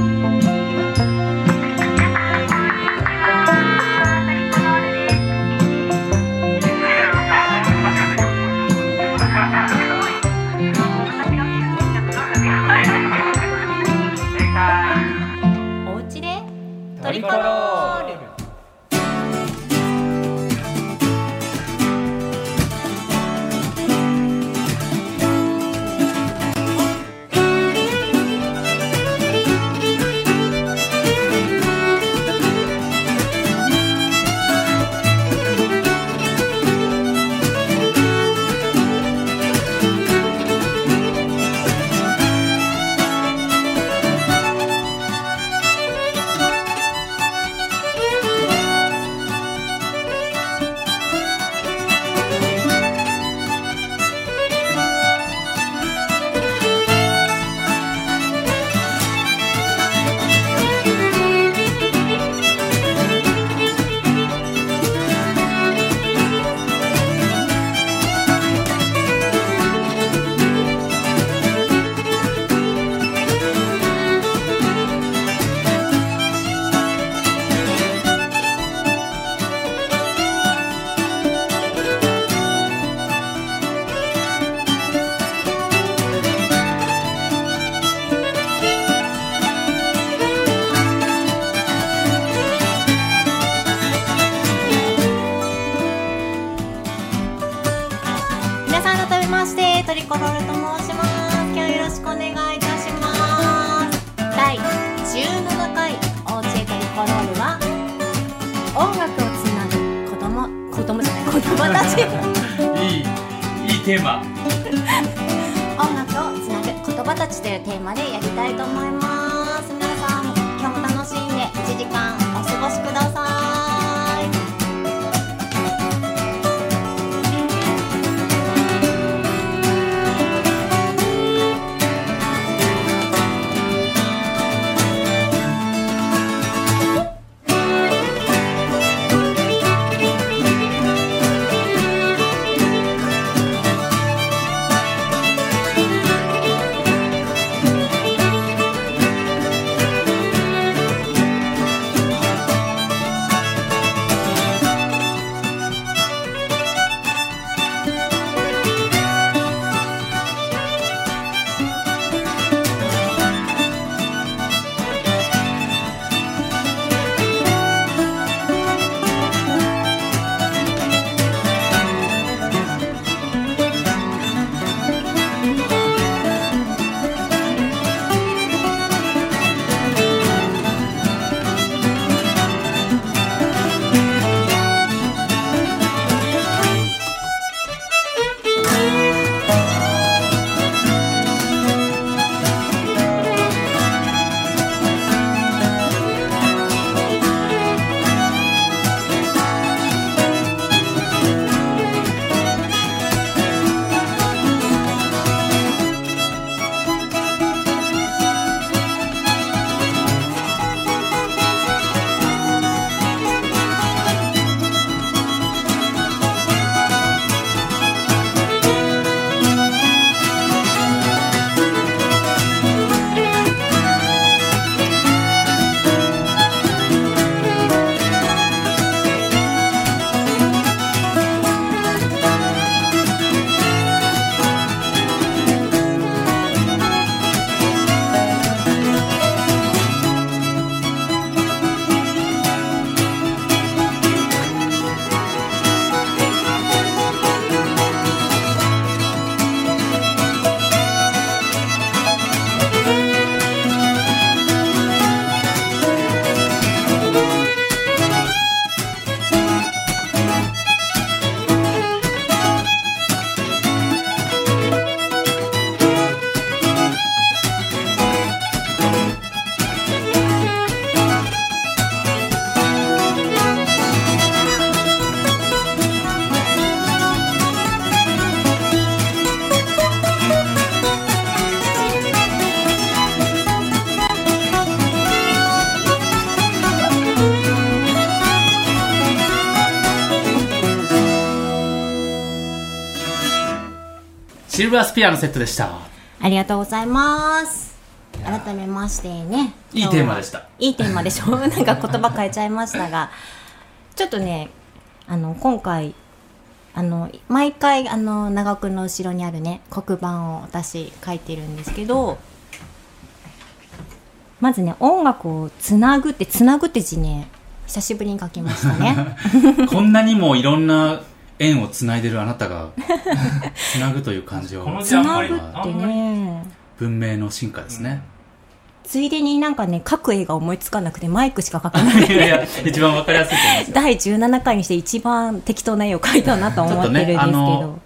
おルバースピアのセットでした。ありがとうございます。改めましてね。いいテーマでした。いいテーマでしょ。なんか言葉変えちゃいましたが。ちょっとねあの今回あの毎回あの長くんの後ろにあるね黒板を私書いてるんですけどまずね音楽をつなぐってつなぐって字ね久しぶりに書きましたね。こんなにもいろんな縁をつないでるあなたがつなぐという漢字を。このつ字あんまりなぐってね。文明の進化ですね、ついでになんかね書く絵が思いつかなくてマイクしか書かない。いやいや一番わかりやすいと思いますよ。第17回にして一番適当な絵を描いたなと思ってるんですけど、ちょっとねあの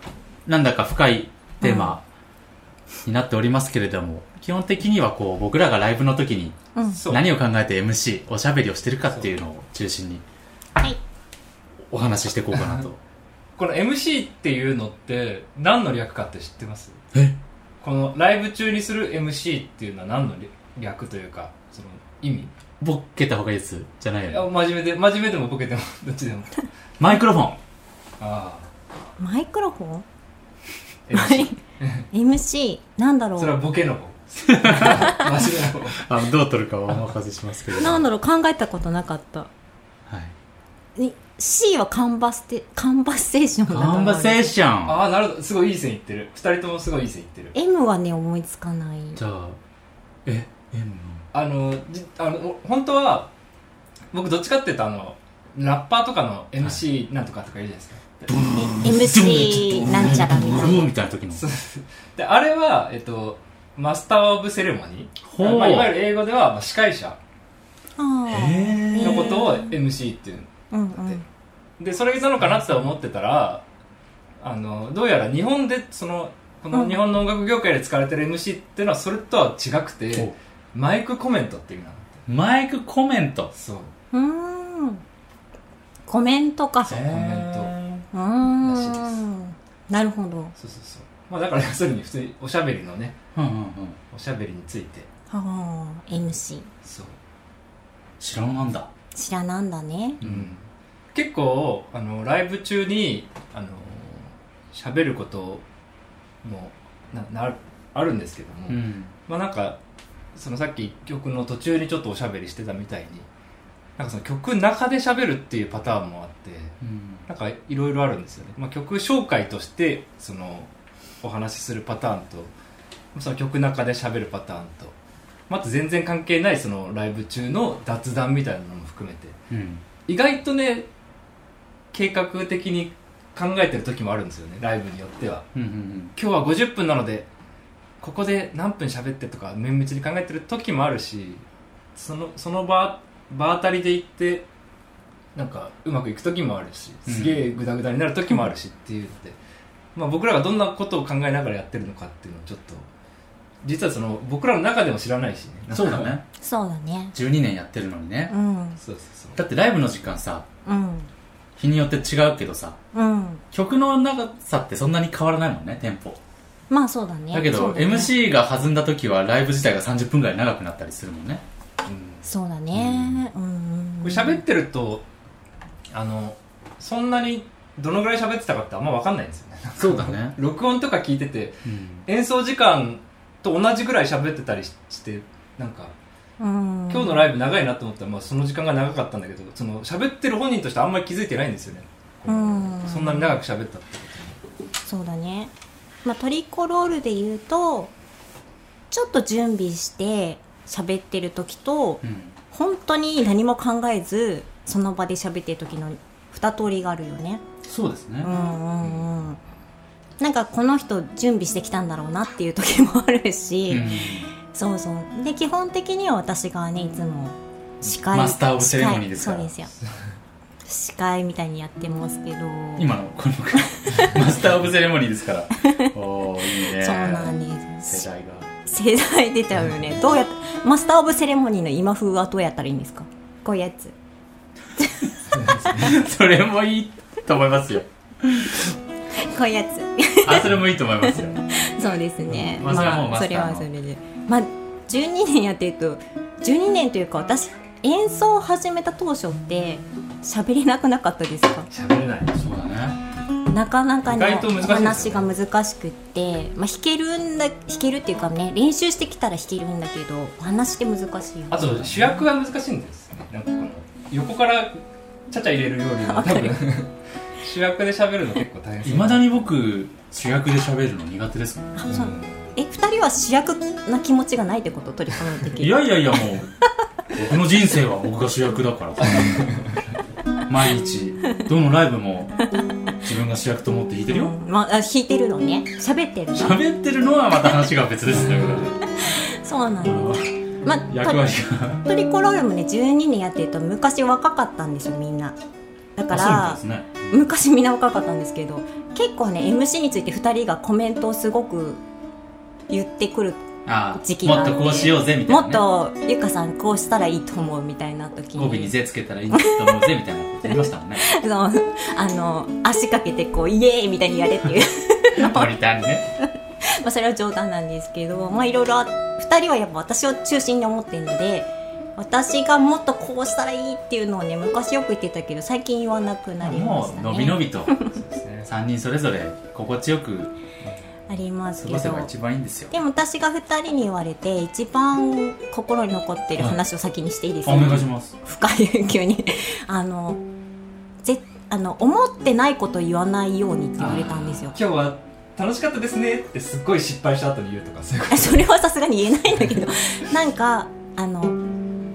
なんだか深いテーマになっておりますけれども、基本的にはこう僕らがライブの時にうん。そう何を考えて MC おしゃべりをしてるかっていうのを中心にはい。お話ししていこうかなとこの MC っていうのって何の略かって知ってます？え？このライブ中にする MC っていうのは何の略というかその意味？ボケた方がいいですじゃないいやよね真面目で真面目でもボケても どっちでも。マイクロフォン。ああ。マイクロフォン？MC MC なんだろそれはうボケの方。真面目な方。あのどう取るかはお任せしますけれど。なんだろう？考えたことなかった。はい。に C はカンバステカンバセーションだと思うカンバセーション。ああなるほど。すごいいい線いってる。二人ともすごいいい線いってる。M はね思いつかない。じゃあえ M あのじあの本当は僕どっちかっていうとあのラッパーとかの MC なんとかとか言うじゃないですか、え MC なんちゃらみたいな。みたいな時のそうであれは、えっと、マスター・オブ・セレモニほうー、まあ、いわゆる英語では、まあ、司会者あーへーのことを MC っていううんうん。でそれなのかなって思ってたらあのどうやら日本でそのこの日本の音楽業界で使われてる MC っていうのはそれとは違くてお。マイクコメントっていう意味なんだって。マイクコメント。そう。うーん。コメントか。そうコメント。らしいです。んなるほど。そうそうそう、まあ、だから要するに普通におしゃべりのねうんうんうん。おしゃべりについて。はあ MC そう、知らんなんだ。知らなんだね。うん、結構あのライブ中にあの喋ることもななあるんですけども、うん。まあなんかそのさっき曲の途中にちょっとおしゃべりしてたみたいになんかその曲の中で喋るっていうパターンもあってうん。なんかいろいろあるんですよね、まあ、曲紹介としてそのお話しするパターンとその曲の中で喋るパターンとまた全然関係ないそのライブ中の雑談みたいなのも含めて。うん。意外とね計画的に考えてる時もあるんですよねライブによっては。うんうん今日は50分なのでここで何分喋ってとか綿密に考えてる時もあるしそのその場場当たりで行ってなんかうまくいく時もあるしすげえグダグダになる時もあるしっていうので、まあ、僕らがどんなことを考えながらやってるのかっていうのをちょっと実はその僕らの中でも知らないしねうんそうだね。そうだね。12年やってるのにね。うん。そうそうそう。だってライブの時間さうん日によって違うけどさ。うん。曲の長さってそんなに変わらないもんねテンポ。まあそうだね。だけどだね。MC が弾んだ時はライブ自体が30分ぐらい長くなったりするもんね。うん。そうだね。うん。うんこれ喋ってるとあのそんなにどのぐらい喋ってたかってあんま分かんないんですよね。そうだね。録音とか聞いててうん。演奏時間と同じぐらい喋ってたりししてなんかうん今日のライブ長いなと思ったら、まあ、その時間が長かったんだけどその喋ってる本人としてあんまり気づいてないんですよね。うん。そんなに長く喋ったって。こそうだね。まあトリコロールで言うとちょっと準備して喋ってる時とうん。本当に何も考えずその場で喋ってる時の二通りがあるよね。そうですね。うんうんうん。なんかこの人準備してきたんだろうなっていう時もあるし、うんそうそう。で基本的には私がねいつも司会マスターオブセレモニーですかそうですよ。司会みたいにやってますけど。今のこの マスターオブセレモニーですから。おーいいね。そうなんです。世代が。世代出ちゃうよね。どうやっマスター・オブ・セレモニーの今風はどうやったらいいんですか？こういうやつ。それもいいと思いますよ。こういうやつ。あそれもいいと思いますよ。そうですね。まあそれはもうマそれスターの。はそれでまあ12年やってると12年というか私演奏を始めた当初って喋れなくなかったですか？と喋れない。そうだね。なかなかの意外と難しいですよね。話が難しくって、まあ、弾けるんだ弾けるっていうかね練習してきたら弾けるんだけどお話って難しいよあと主役は難しいんですなんかこの横からちゃちゃ入れるよりも 多分主役で喋るの結構大変いまだに僕主役で喋るの苦手ですもんあそうえ二人は主役な気持ちがないってこと？取り込む時いやいやいやもう 僕の人生は僕が主役だから。毎日。どのライブも自分が主役と思って弾いてるよ。うん。まあ、あ弾いてるのね。喋ってるの。喋ってるのはまた話が別ですね そうなんですまあ役割が。トリコロールもね12年やってると昔若かったんですよみんな。だからね。昔みんな若かったんですけど結構ね MC について2人がコメントをすごく言ってくるあ時期があってもっとこうしようぜみたいな、ね、もっとゆかさんこうしたらいいと思うみたいな時語尾に「ぜ」つけたらいいと思うぜみたいなこと言いましたもんね。そう。あの足かけてこうイエーイみたいにやれっていう。モニターにね。まあそれは冗談なんですけどまあいろいろあ2人はやっぱ私を中心に思ってるので私がもっとこうしたらいいっていうのをね昔よく言ってたけど最近言わなくなりまもしたね。うのびのびと。そうですね。3人それぞれ心地よくありますけど。過ごせば一番いいんですよ。でも私が2人に言われて一番心に残ってる話を先にしていいですあお願いします。深い急に。あのぜあの思ってないこと言わないようにって言われたんですよ。今日は楽しかったですねってすっごい失敗した後に言うとかそういうこえ それはさすがに言えないんだけど。なんかあの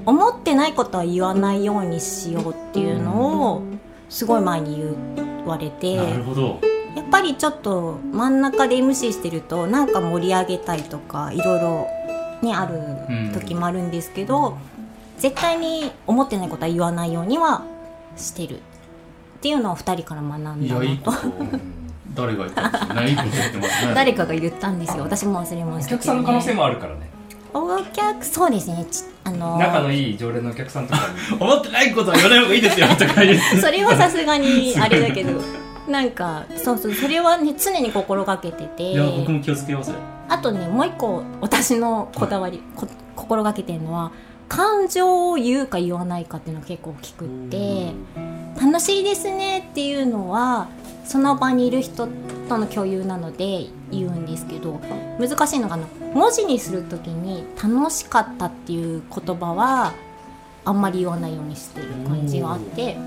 思ってないことは言わないようにしようっていうのをすごい前に言われて。なるほどやっぱりちょっと真ん中で MC してるとなんか盛り上げたいとかいろいろねある時もあるんですけど、絶対に思ってないことは言わないようにはしてるっていうのを2人から学んだいやいいとと。誰が言ったんですかねいいこと言ってますね誰かが言ったんですよ。私も忘れまとおした客さんの可能性もあるからね。お客そうですね。ちあの仲のいい常連のお客さんとかに。思ってないことは言わない方がいいですよとか言ってそれはさすがにあれだけどなんかそうそうそれはね常に心がけてて。いや僕も気をつけようそれあとねもう一個私のこだわり、こ心がけてるのは感情を言うか言わないかっていうのが結構大きくって。楽しいですねっていうのはその場にいる人との共有なので言うんですけど難しいのが文字にする時に「楽しかった」っていう言葉はあんまり言わないようにしてる感じがあって。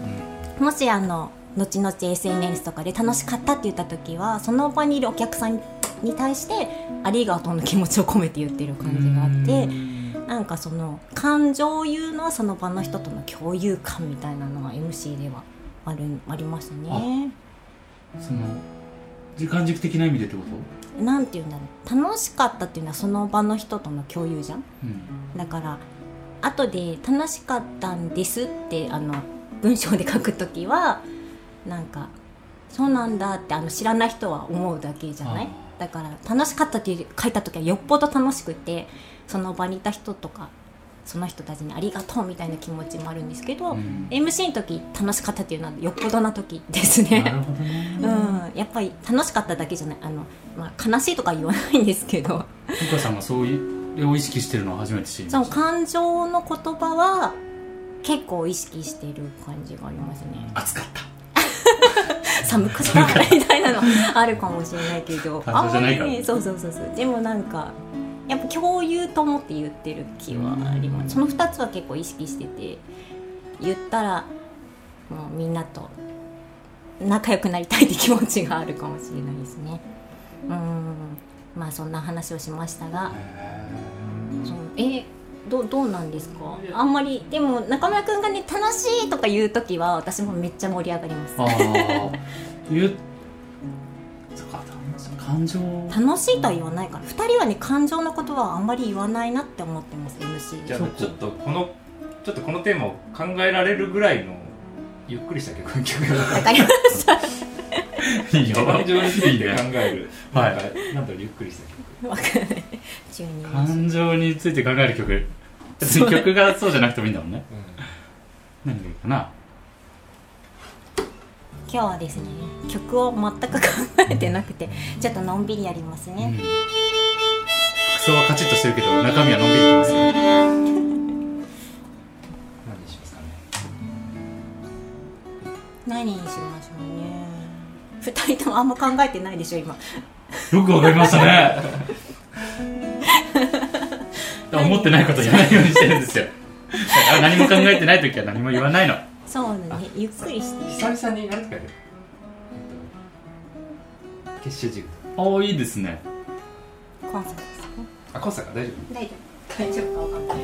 もしあの後々 SNS とかで楽しかったって言った時はその場にいるお客さんに対してありがとうの気持ちを込めて言ってる感じがあってなんかその感情を言うのはその場の人との共有感みたいなのが MC ではあるありましたね。その時間軸的な意味でってこと？なんて言うんだろう。楽しかったっていうのはその場の人との共有じゃん。うん。だから後で「楽しかったんです」ってあの文章で書くときはなんか「そうなんだ」ってあの知らない人は思うだけじゃない？あだから楽しかったって書いた時はよっぽど楽しくてその場にいた人とかその人たちにありがとうみたいな気持ちもあるんですけど、うん。MC の時楽しかったっていうのはよっぽどな時ですなね。るほどね。うん、やっぱり楽しかっただけじゃない。あの、まあ、悲しいとか言わないんですけど。ふかさんがそういうを意識してるのは初めて知りました。感情の言葉は結構意識してる感じがありますね。暑かった寒かったみたいなのあるかもしれないけど。あんまりねそうそうそうそう。でもなんかやっぱ共有と思って言ってる気はあります。その2つは結構意識してて言ったらもうみんなと仲良くなりたいって気持ちがあるかもしれないですね。うん。まあそんな話をしましたがえどうどうなんですか？あんまりでも中村くんがね楽しいとか言う時は私もめっちゃ盛り上がります。ああ 言うそっか感情。楽しいとは言わないから2人はね感情のことはあんまり言わないなって思ってます MC でじゃあちょっとこのちょっとこのテーマを考えられるぐらいのゆっくりした曲曲が。わかりましたいいよ。感情について考える。はい。なんだろうゆっくりした曲。わかんない感情について考える曲。別に曲がそうじゃなくてもいいんだもんね。何がいいかな？今日はですね曲を全く考えてなくてちょっとのんびりやりますうん。ね、服装はカチッとしてるけど中身はのんびりいきますよ。何にしますかね？何にしましょうね二人ともあんま考えてないでしょ今。よくわかりましたね。思ってないこと言わないようにしてるんですよ。何も考えてない時は何も言わないの。そうだね。ゆっくりして。久々にあれとかやる？結集軸ああいいですね。コンサートですか？あコンサート大丈大丈夫。大丈夫かわかんない。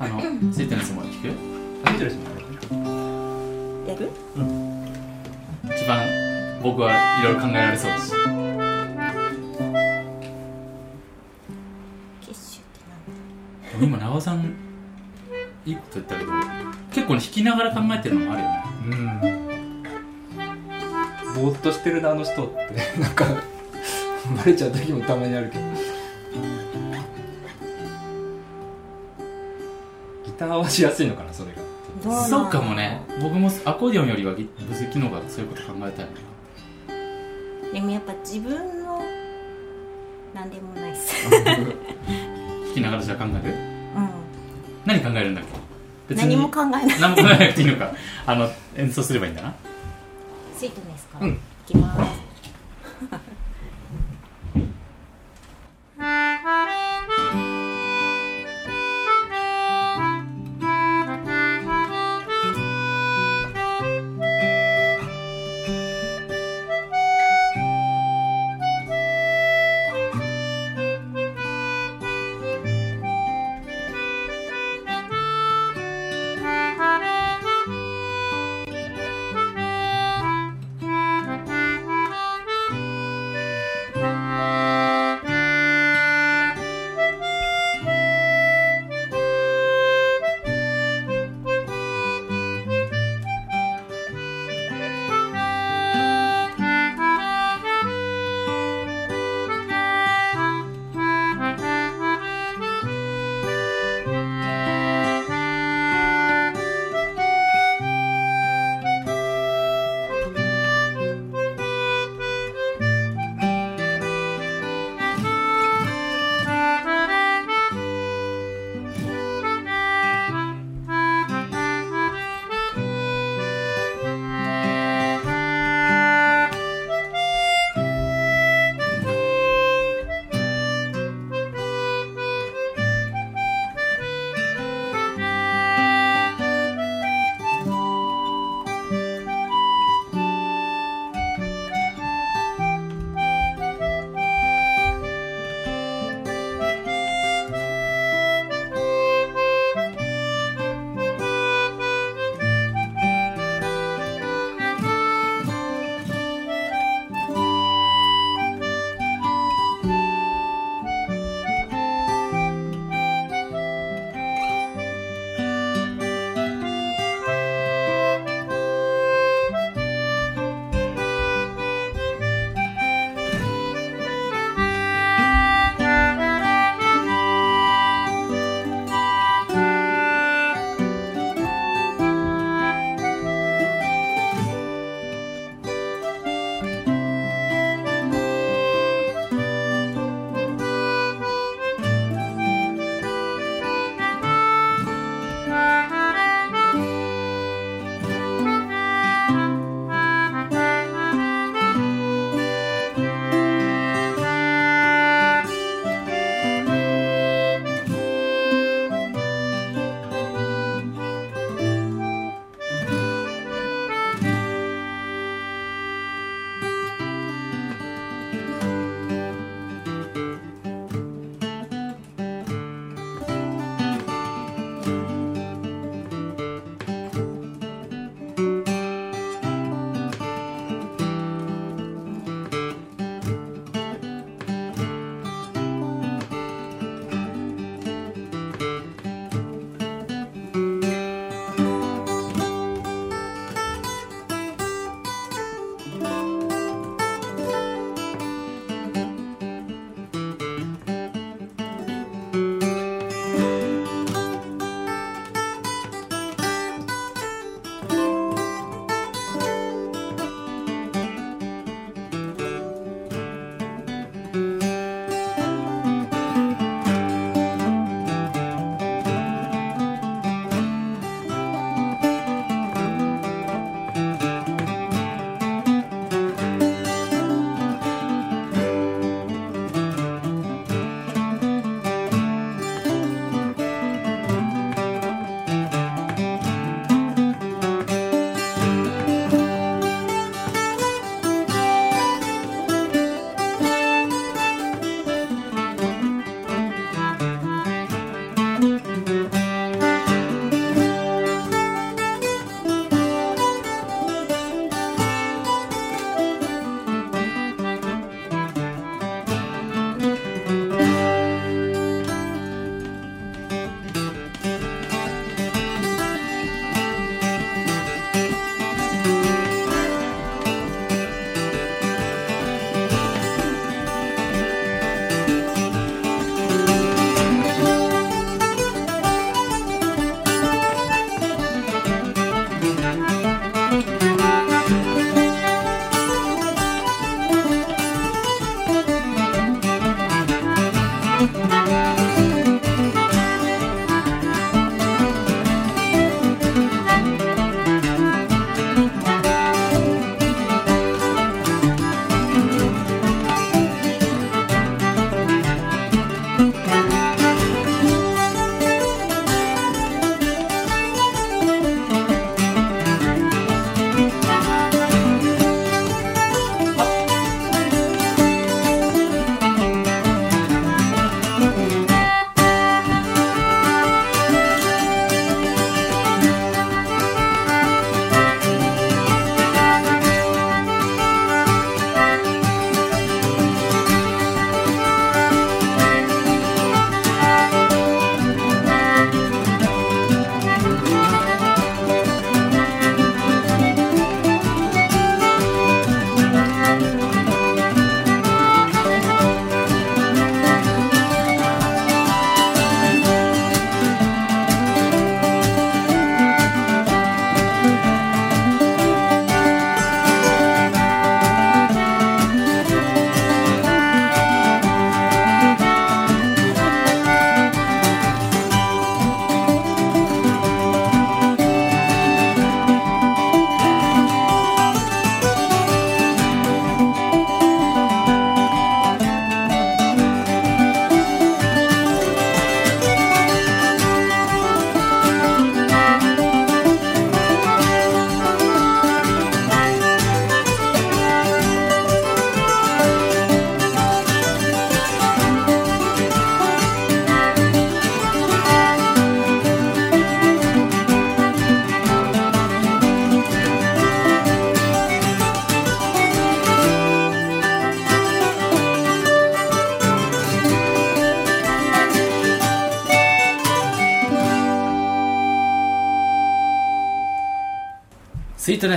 あのついてるやつも聞く？夫あ見てる人もある。やる？一番僕はいろいろ考えられそうでも今長尾さんいいこと言ったけど結構ね弾きながら考えてるのもあるよね。うん。ぼーっとしてるなあの人って。なんかバレちゃう時もたまにあるけど。ギターはしやすいのかなそれがそうかもね。僕もアコーディオンよりはギブス機能がそういうこと考えたいな。でもやっぱ自分のなんでもないっす。弾きながらじゃあ考えるう何考えるんだっけ？ん何も考えない。何も考えなくていいのか。あの演奏すればいいんだな。スイートですか、うん。いきます「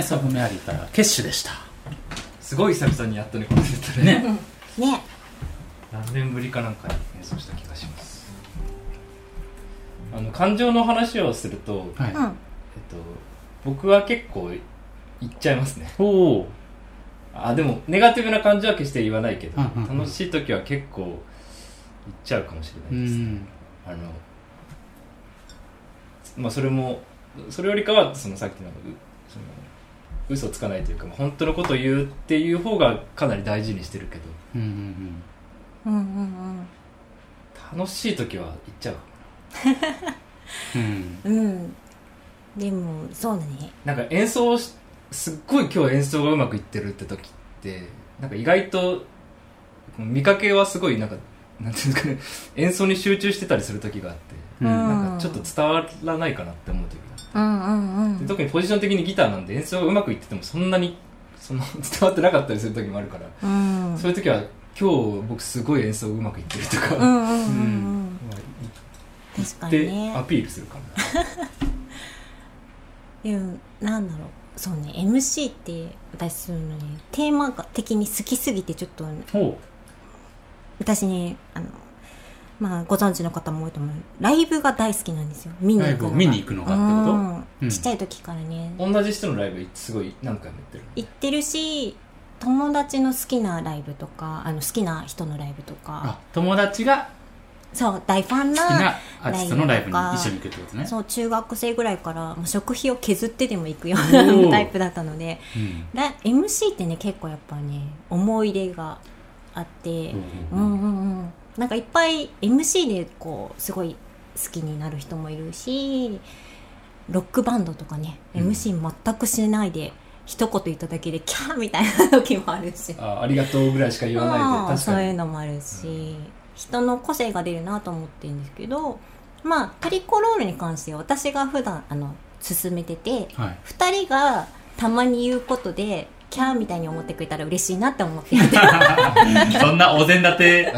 スイートネス・オブ・メアリーからケッシュでした。すごい久々にやったねこのネタね。ね。ね。何年ぶりかなんかに演奏した気がします。あの感情の話をすると、えっはい、うん。と、僕は結構言っちゃいますね。おおあでもネガティブな感じは決して言わないけど、うんうんうん。楽しい時は結構言っちゃうかもしうれないです、ん。あのまあそれもそれよりかはそのさっきのうその嘘つかないというか、まあ本当のことを言うっていう方がかなり大事にしてるけど。うんうんうん。うん楽しい時は言っちゃう。うん。うん。うん。でもそうだね。なんか演奏しすっごい今日演奏がうまくいってるって時ってなんか意外と見かけはすごいなんかなんていうんですかね。演奏に集中してたりする時があって、うん。なんかちょっと伝わらないかなって思う時うんうんうん。で特にポジション的にギターなんで演奏がうまくいっててもそんなにその 伝わってなかったりする時もあるから、うん。そういう時は今日僕すごい演奏うまくいってるとか、確か言ってアにねピールするかも。でもなんだろう。そうね MC って私するのねテーマが的に好きすぎてちょっとほ私ねあのまあご存知の方も多いと思う。ライブが大好きなんですよ。見に行くのが。ライブを見に行くのがってこと？うんうん。ちっちゃい時からね。同じ人のライブすごい何回もやってる。行ってるし友達の好きなライブとかあの好きな人のライブとか。あ友達がそう大ファン好きななアーティストのライブに一緒に行くってことね。そう中学生ぐらいからもう食費を削ってでも行くようなタイプだったので。うん。ラ MC ってね結構やっぱね思い出があって。ううんん。うんうんなんかいっぱい MC でこうすごい好きになる人もいるしロックバンドとかね、うん。MC 全くしないで一言言っただけでキャーみたいな時もあるし。あありがとうぐらいしか言わないで。うん確かに。そういうのもあるし、人の個性が出るなと思ってるんですけどまあトリコロールに関しては私が普段あの進めててはい。2人がたまに言うことでキャーみたいに思ってくれたら嬉しいなって思って。そんなお膳立て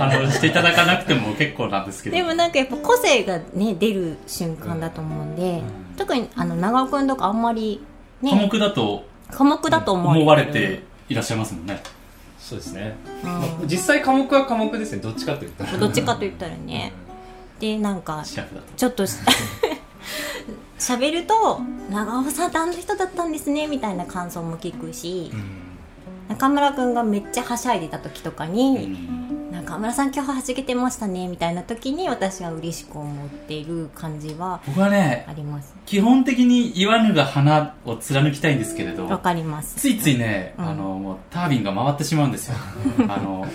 あのしていただかなくても結構なんですけど。でもなんかやっぱ個性がね出る瞬間だと思うんで、特にあの長尾くんとかあんまりね科目だと科目だと思われ思われていらっしゃいますもんね。そうですね、うん。まあ実際科目は科目ですね。どっちかと言ったらどっちかと言ったらね。でなんかちょっとし 喋ると「長尾さんってあの人だったんですね」みたいな感想も聞くし中村くんがめっちゃはしゃいでた時とかうにん「中村さん今日はじけてましたね」みたいな時に私は嬉しく思っている感じは僕はねあります。基本的に言わぬが花を貫きたいんですけれどわかります。ついついね、うん。あのもうタービンが回ってしまうんですよ。あの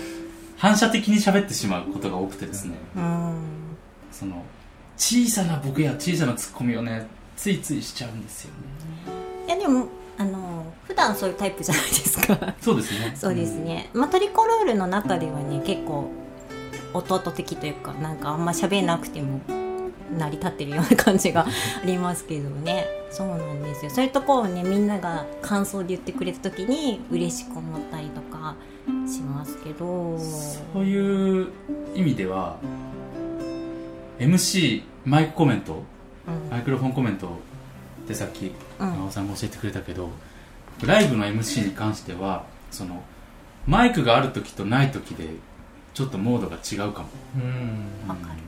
反射的に喋ってしまうことが多くてですね。うん。その小さなボケや小さなツッコミをねついついしちゃうんですよね。いやでもあの普段そういうタイプじゃないですか。そうですね。そうですね、まあ、トリコロールの中ではね結構弟的というかなんかあんま喋んなくても成り立ってるような感じがありますけどね。そうなんですよ。そういうところをねみんなが感想で言ってくれた時に嬉しく思ったりとかしますけど。そういう意味では MC マイクコメントうん。マイクロフォンコメントってさっきうん。長尾さんも教えてくれたけどライブの MC に関してはそのマイクがある時とない時でちょっとモードが違うかも。うん。わかる。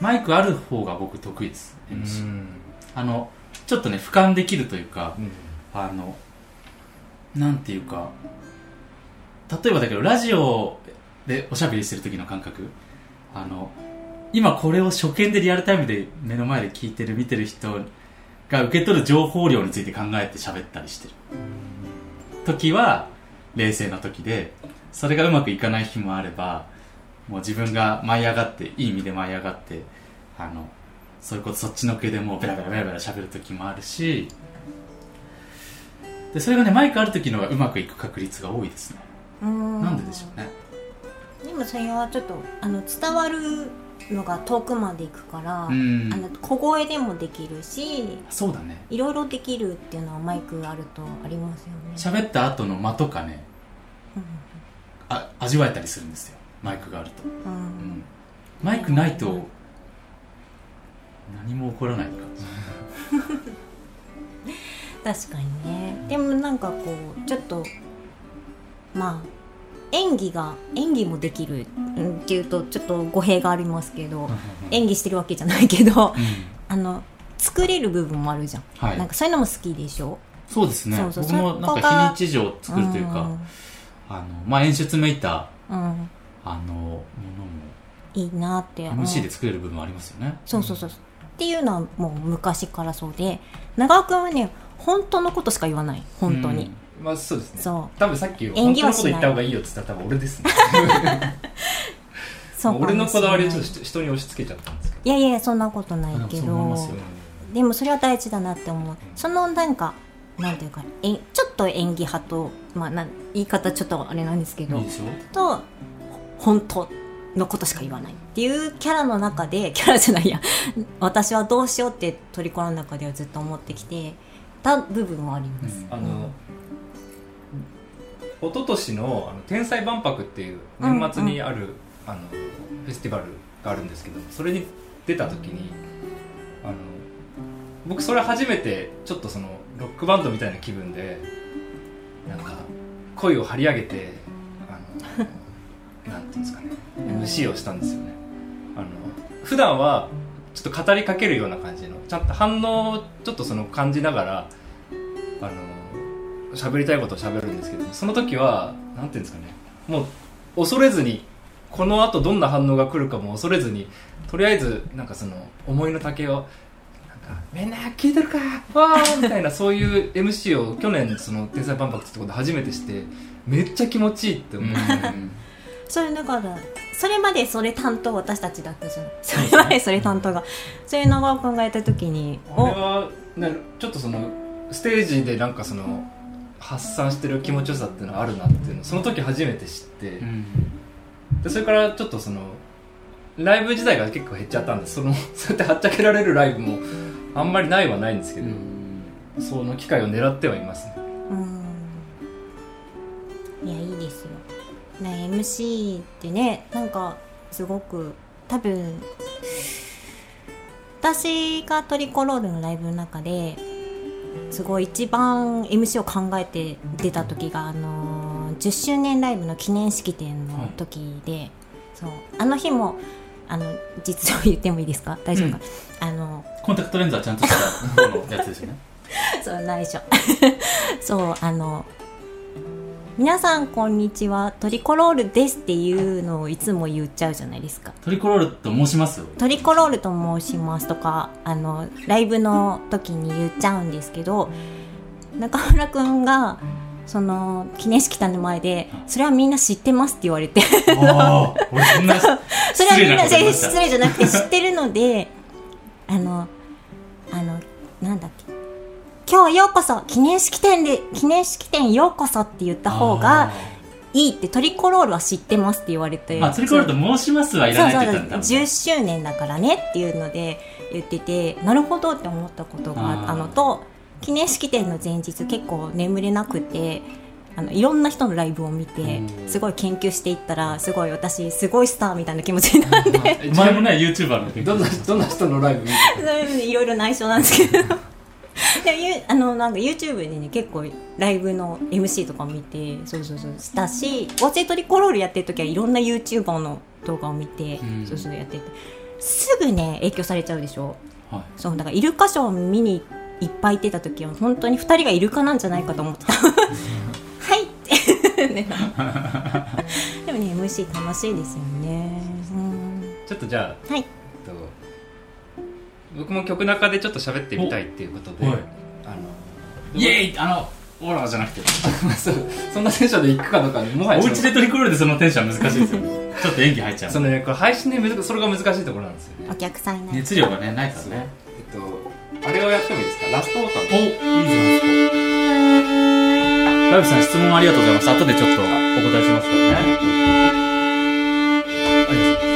マイクある方が僕得意です MC、うん。あのちょっとね俯瞰できるというかうん。あのなんていうか例えばだけどラジオでおしゃべりしてる時の感覚。あの今これを初見でリアルタイムで目の前で聞いてる見てる人が受け取る情報量について考えて喋ったりしてる。時は冷静な時でそれがうまくいかない日もあればもう自分が舞い上がっていい意味で舞い上がってあのそれこそそっちのけでもうベラベラベラベラ喋る時もあるしでそれがねマイクある時の方がうまくいく確率が多いですね。うん。なんででしょうね。でもそれはちょっとあの伝わるのが遠くまで行くから、うん。あの小声でもできるしそうだね。いろいろできるっていうのはマイクあるとありますよね。喋った後の間とかねあ味わえたりするんですよ。マイクがあると、うん。うん。うん、マイクないと何も起こらない感じ 確かにね。でもなんかこうちょっとまあ演技が演技もできるうんっていうとちょっと語弊がありますけど演技してるわけじゃないけどうん。あの作れる部分もあるじゃん、はい。なんかそういうのも好きでしょ？そうですね。そうそう。僕もなんか非日常を作るというか、あのまあ、演出めいたうん、うんあのものもいいなって。MC で作れる部分もありますよね。そうそうそう。っていうのはもう昔からそうで長尾君はね本当のことしか言わない。本当に、まあそうですね。そ多分さっき演本当の技はしない。こと言った方がいいよって言ったら多分俺ですね。そうかもしれない。俺のこだわりをちょっと人に押し付けちゃったんですけいやいやそんなことないけあでもそう思いどますよでもそれは大事だなって思う。そのなんかなんていうかえんちょっと演技派と、まあ、なん言い方ちょっとあれなんですけど。いいと本当のことしか言わないっていうキャラの中で キャラじゃないや。私はどうしようってトリコの中ではずっと思ってきてた部分はあります、あの一昨年のあの天才万博っていう年末にある、あのフェスティバルがあるんですけどそれに出た時にあの僕それ初めてちょっとそのロックバンドみたいな気分でなんか声を張り上げてあのなんていうんですかね MC をしたんですよね。あの普段はちょっと語りかけるような感じのちゃんと反応をちょっとその感じながらあの喋りたいことを喋るんですけどその時はなんていうんですかね。もう恐れずにこの後どんな反応が来るかも恐れずにとりあえずなんかその思いの丈をなんかみんな聞いてるかわーみたいなそういう MC を去年その天才万博ってところで初めてしてめっちゃ気持ちいいって思って、それだからそれまでそれ担当私たちだったじゃん。それまでそれ担当が。そういう長尾君がやった時にあれはなちょっとそのステージでなんかその発散してる気持ちよさっていうのがあるなっていうのをその時初めて知って、うん。でそれからちょっとそのライブ自体が結構減っちゃったんでその そうやってはっちゃけられるライブもあんまりないはないんですけど、その機会を狙ってはいますね。うん。いやいいですよ、ね、MC ってねなんかすごく多分私がトリコロールのライブの中ですごい一番 MC を考えて出た時が、あのー10周年ライブの記念式典の時で、そう。あの日もあの実情言ってもいいですか？大丈夫か、あのコンタクトレンズはちゃんとしたやつですよね。そう内緒。そうあの皆さんこんにちは。トリコロールですっていうのをいつも言っちゃうじゃないですか。トリコロールと申しますよ。トリコロールと申しますとかあのライブの時に言っちゃうんですけど中村くんがその記念式典の前で「それはみんな知ってます」って言われて。それはみんな失礼じゃなくて知ってるのであのあのなんだっけ今日はようこそ記念式典で記念式典ようこそって言った方がいいってトリコロールは知ってますって言われて。あトリコロールと申しますはいらないって言ったんだそうそう10周年だからねっていうので言っててなるほどって思ったことがあったのと記念式典の前日結構眠れなくてあのいろんな人のライブを見てうん。すごい研究していったらすごい私すごいスターみたいな気持ちになって。お 前もね YouTuber のどんなどんな人のライブ見て いろいろ内緒なんですけど でもゆあのなんか YouTube でね結構ライブの MC とか見てそうそうそうしたしワチェトリコロールやってる時はいろんな YouTuber の動画を見て、うん。そうそうやってて。すぐね影響されちゃうでしょ。はい。そうだからイルカショーを見にいっぱい行ってた時は本当に2人がイルカなんじゃないかと思ってた。はい。って、ね、でもね MC 楽しいですよね。うん。ちょっとじゃあ、はい。えっと、僕も曲中でちょっと喋ってみたいっていうことで、おはい。あのイエーイ！あのオラじゃなくて。そうそんなテンションで行くかどうかもはやお家でトリコロールでそのテンションは難しいですよ ちょっと演技入っちゃう。そのねこれ配信でそれが難しいところなんですよね。お客さんいない熱量がねないからね。えっとあれをやってもいいですか？ラストボタン。おいいじゃないですか。ライブさん質問ありがとうございます後でちょっとお答えしますからね。ありがとうございます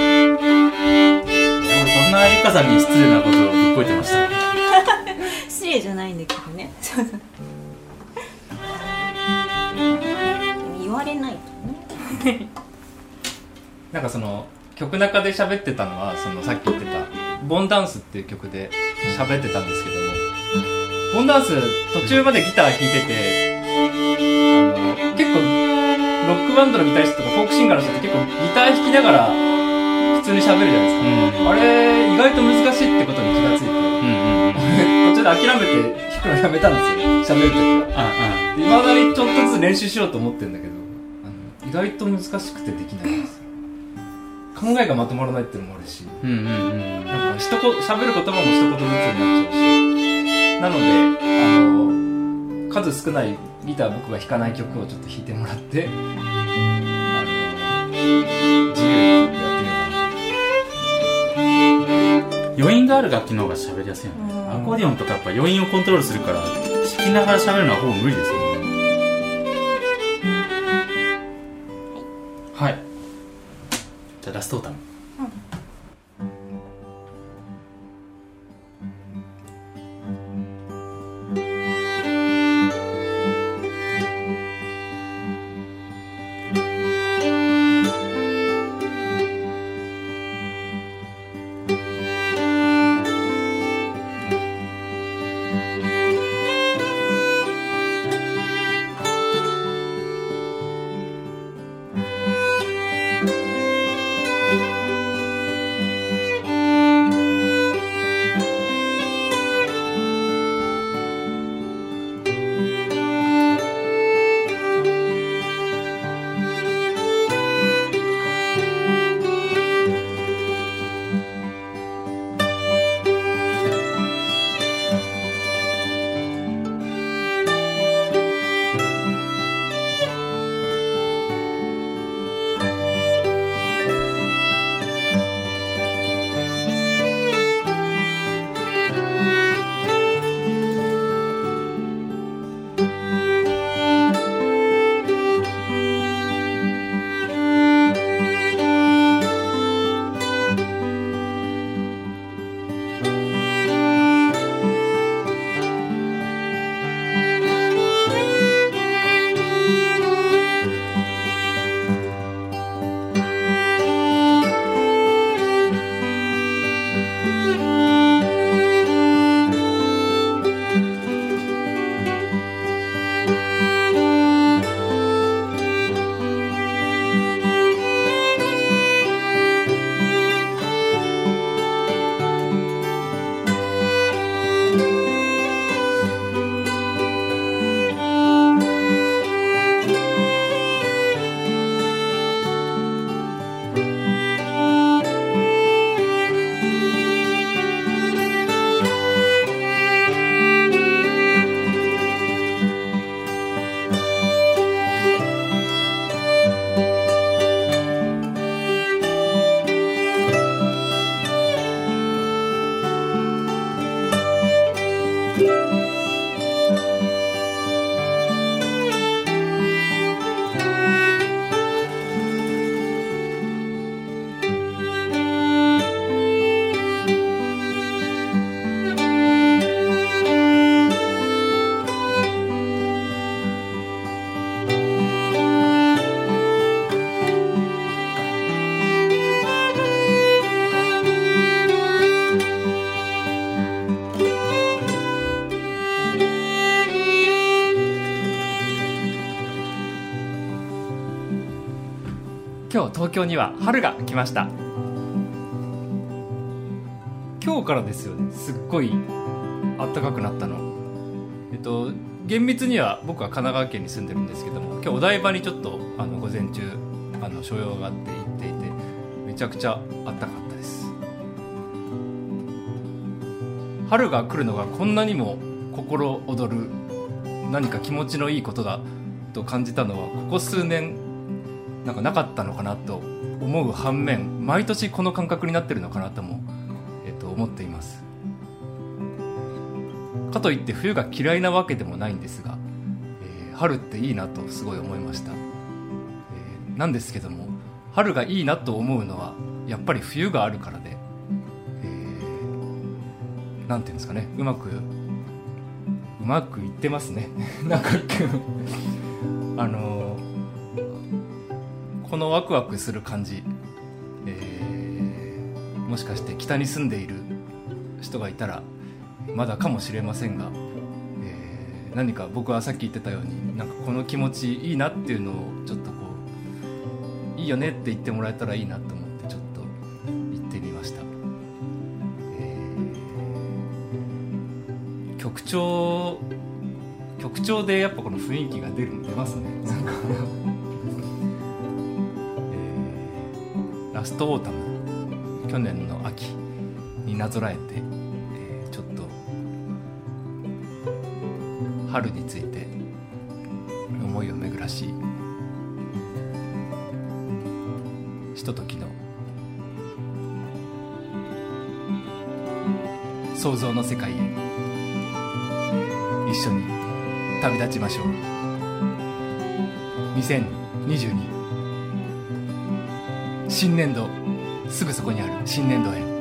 なゆかさんに失礼なことをぶっこいてました失礼じゃないんだけどね言われないとねなんかその曲中で喋ってたのはそのさっき言ってた「ボンダンス」っていう曲で喋ってたんですけどもボンダンス途中までギター弾いててあの結構ロックバンドのギタリストとかフォークシンガーの人って結構ギター弾きながら普通に喋るじゃないですか、うん。あれ意外と難しいってことに気がついて。うんうん途中で諦めて弾くのやめたんですよ。喋るときは。あいまだにちょっとずつ練習しようと思ってるんだけど意外と難しくてできないんですよ。考えがまとまらないっていうのもあるし。うんうんうんうん。なんか一言喋る言葉も一言ずつになっちゃうし。なのであの数少ないギター僕が弾かない曲をちょっと弾いてもらってあの自由に余韻がある楽器の方が喋りやすいよね。うん。アコーディオンとかやっぱ余韻をコントロールするから弾きながら喋るのはほぼ無理ですよね。はい。じゃあラストオータム京には春が来ました。今日からですよね。すっごい暖かくなったの。えっと厳密には僕は神奈川県に住んでるんですけども今日お台場にちょっとあの午前中あの所用があって行っていてめちゃくちゃ暖かかったです。春が来るのがこんなにも心躍る何か気持ちのいいことだと感じたのはここ数年なんかなかったのかなと思う反面毎年この感覚になってるのかなとも、えっと、思っています。かといって冬が嫌いなわけでもないんですが、えー春っていいなとすごい思いました、えーなんですけども春がいいなと思うのはやっぱり冬があるからで、えーなんていうんですかねうまくうまくいってますね。なんか あのーこのワクワクする感じ、えーもしかして北に住んでいる人がいたらまだかもしれませんが、何か僕はさっき言ってたようになんかこの気持ちいいなっていうのをちょっとこういいよねって言ってもらえたらいいなと思ってちょっと言ってみました、えー曲調曲調でやっぱこの雰囲気が出る出ますね。なんか、ラストオータム去年の秋になぞらえて、えーちょっと春について思いを巡らしひとときの想像の世界へ一緒に旅立ちましょう。2022新年度。すぐそこにある新年度へ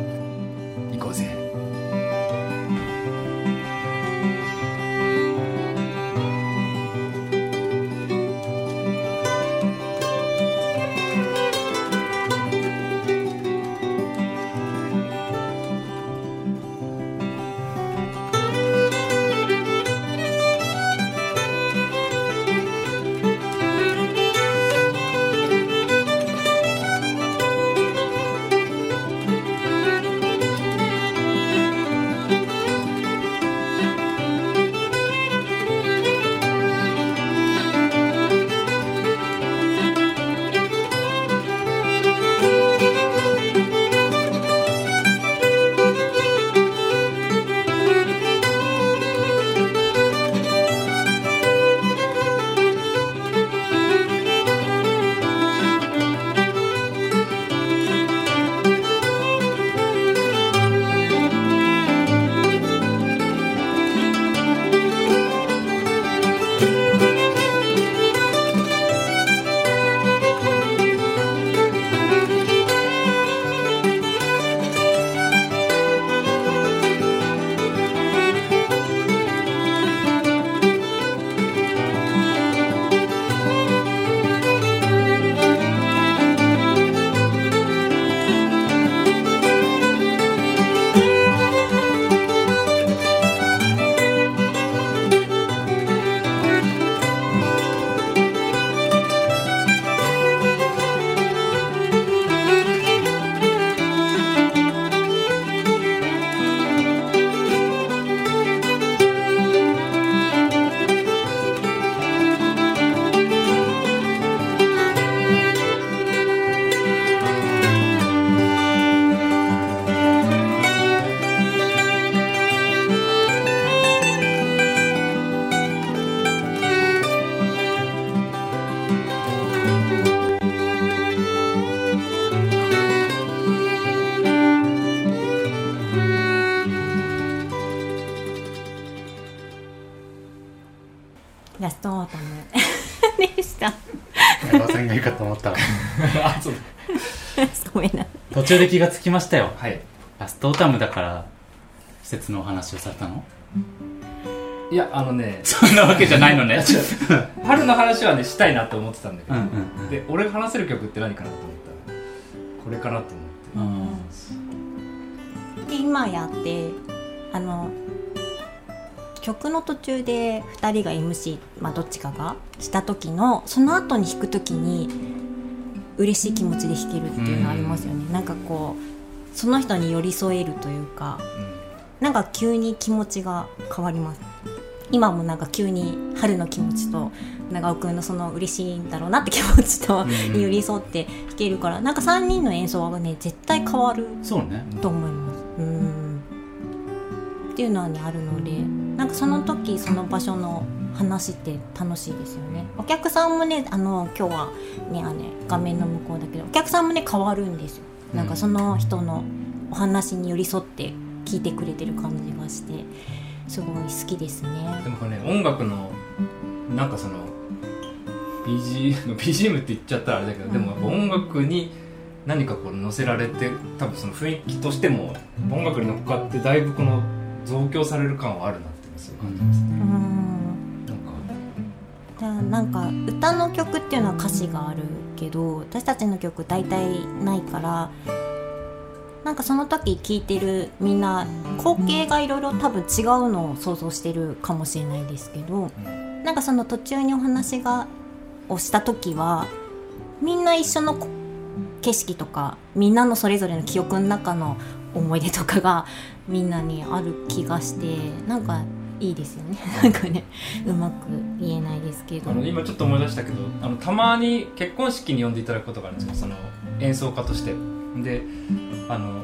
中で気がつきましたよ。はい。ラストオータムだから季節のお話をされたの？いやあのねそんなわけじゃないのね。春の話はねしたいなと思ってたんだけど、うんうんうん。で俺が話せる曲って何かなと思ったらこれかなと思って。うん。で今やってあの曲の途中で2人が MC、まあ、どっちかがした時のその後に弾く時に嬉しい気持ちで弾けるっていうのありますよね、なんかこうその人に寄り添えるというかなんか急に気持ちが変わります。今もなんか急に春の気持ちと長尾くんのその嬉しいんだろうなって気持ちとうん。に寄り添って弾けるからなんか3人の演奏はね絶対変わると思います。うん。っていうのはねあるのでなんかその時その場所の話って楽しいですよね。お客さんもねあの今日はねあのね画面の向こうだけどお客さんもね変わるんですよ。なんかその人のお話に寄り添って聞いてくれてる感じがしてすごい好きですね。でもこれね音楽のなんかその BG BGM って言っちゃったらあれだけど、でもやっぱ音楽に何かこう乗せられて多分その雰囲気としても音楽に乗っかってだいぶこの増強される感はあるなってすごい感じますね、うんなんなんか歌の曲っていうのは歌詞があるけど私たちの曲大体ないからなんかその時聞いてるみんな光景がいろいろ多分違うのを想像してるかもしれないですけど、なんかその途中にお話がをした時はみんな一緒の景色とかみんなのそれぞれの記憶の中の思い出とかがみんなにある気がしてなんかいいですよね。なんかねうまく言えないですけど。あの今ちょっと思い出したけどあのたまに結婚式に呼んでいただくことがあるんですよ。その演奏家として。であの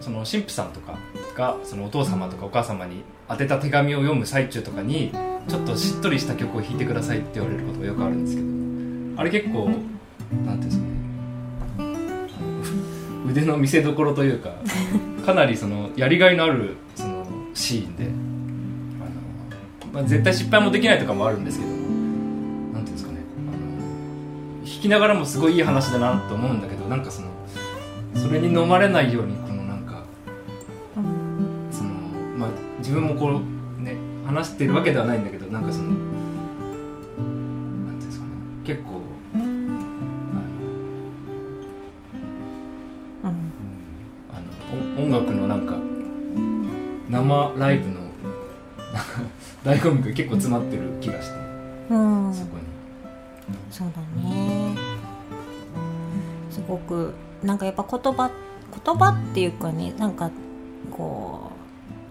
その神父さんとかがそのお父様とかお母様に宛てた手紙を読む最中とかにちょっとしっとりした曲を弾いてくださいって言われることがよくあるんですけど。あれ結構なんていうんですかね。腕の見せどころというかかなりそのやりがいのあるそのシーンでまあ、絶対失敗もできないとかもあるんですけどなんていうんですかね。あの弾きながらもすごいいい話だなと思うんだけどなんかそのそれに飲まれないようにこのなんかそのまあ自分もこうね話してるわけではないんだけどなんかそのなんていうんですかね。結構あの音楽のなんか生ライブのなんか醍醐味が結構詰まってる気がしてうん。そこに。そうだね。すごくなんかやっぱ言葉言葉っていうかねなんかこ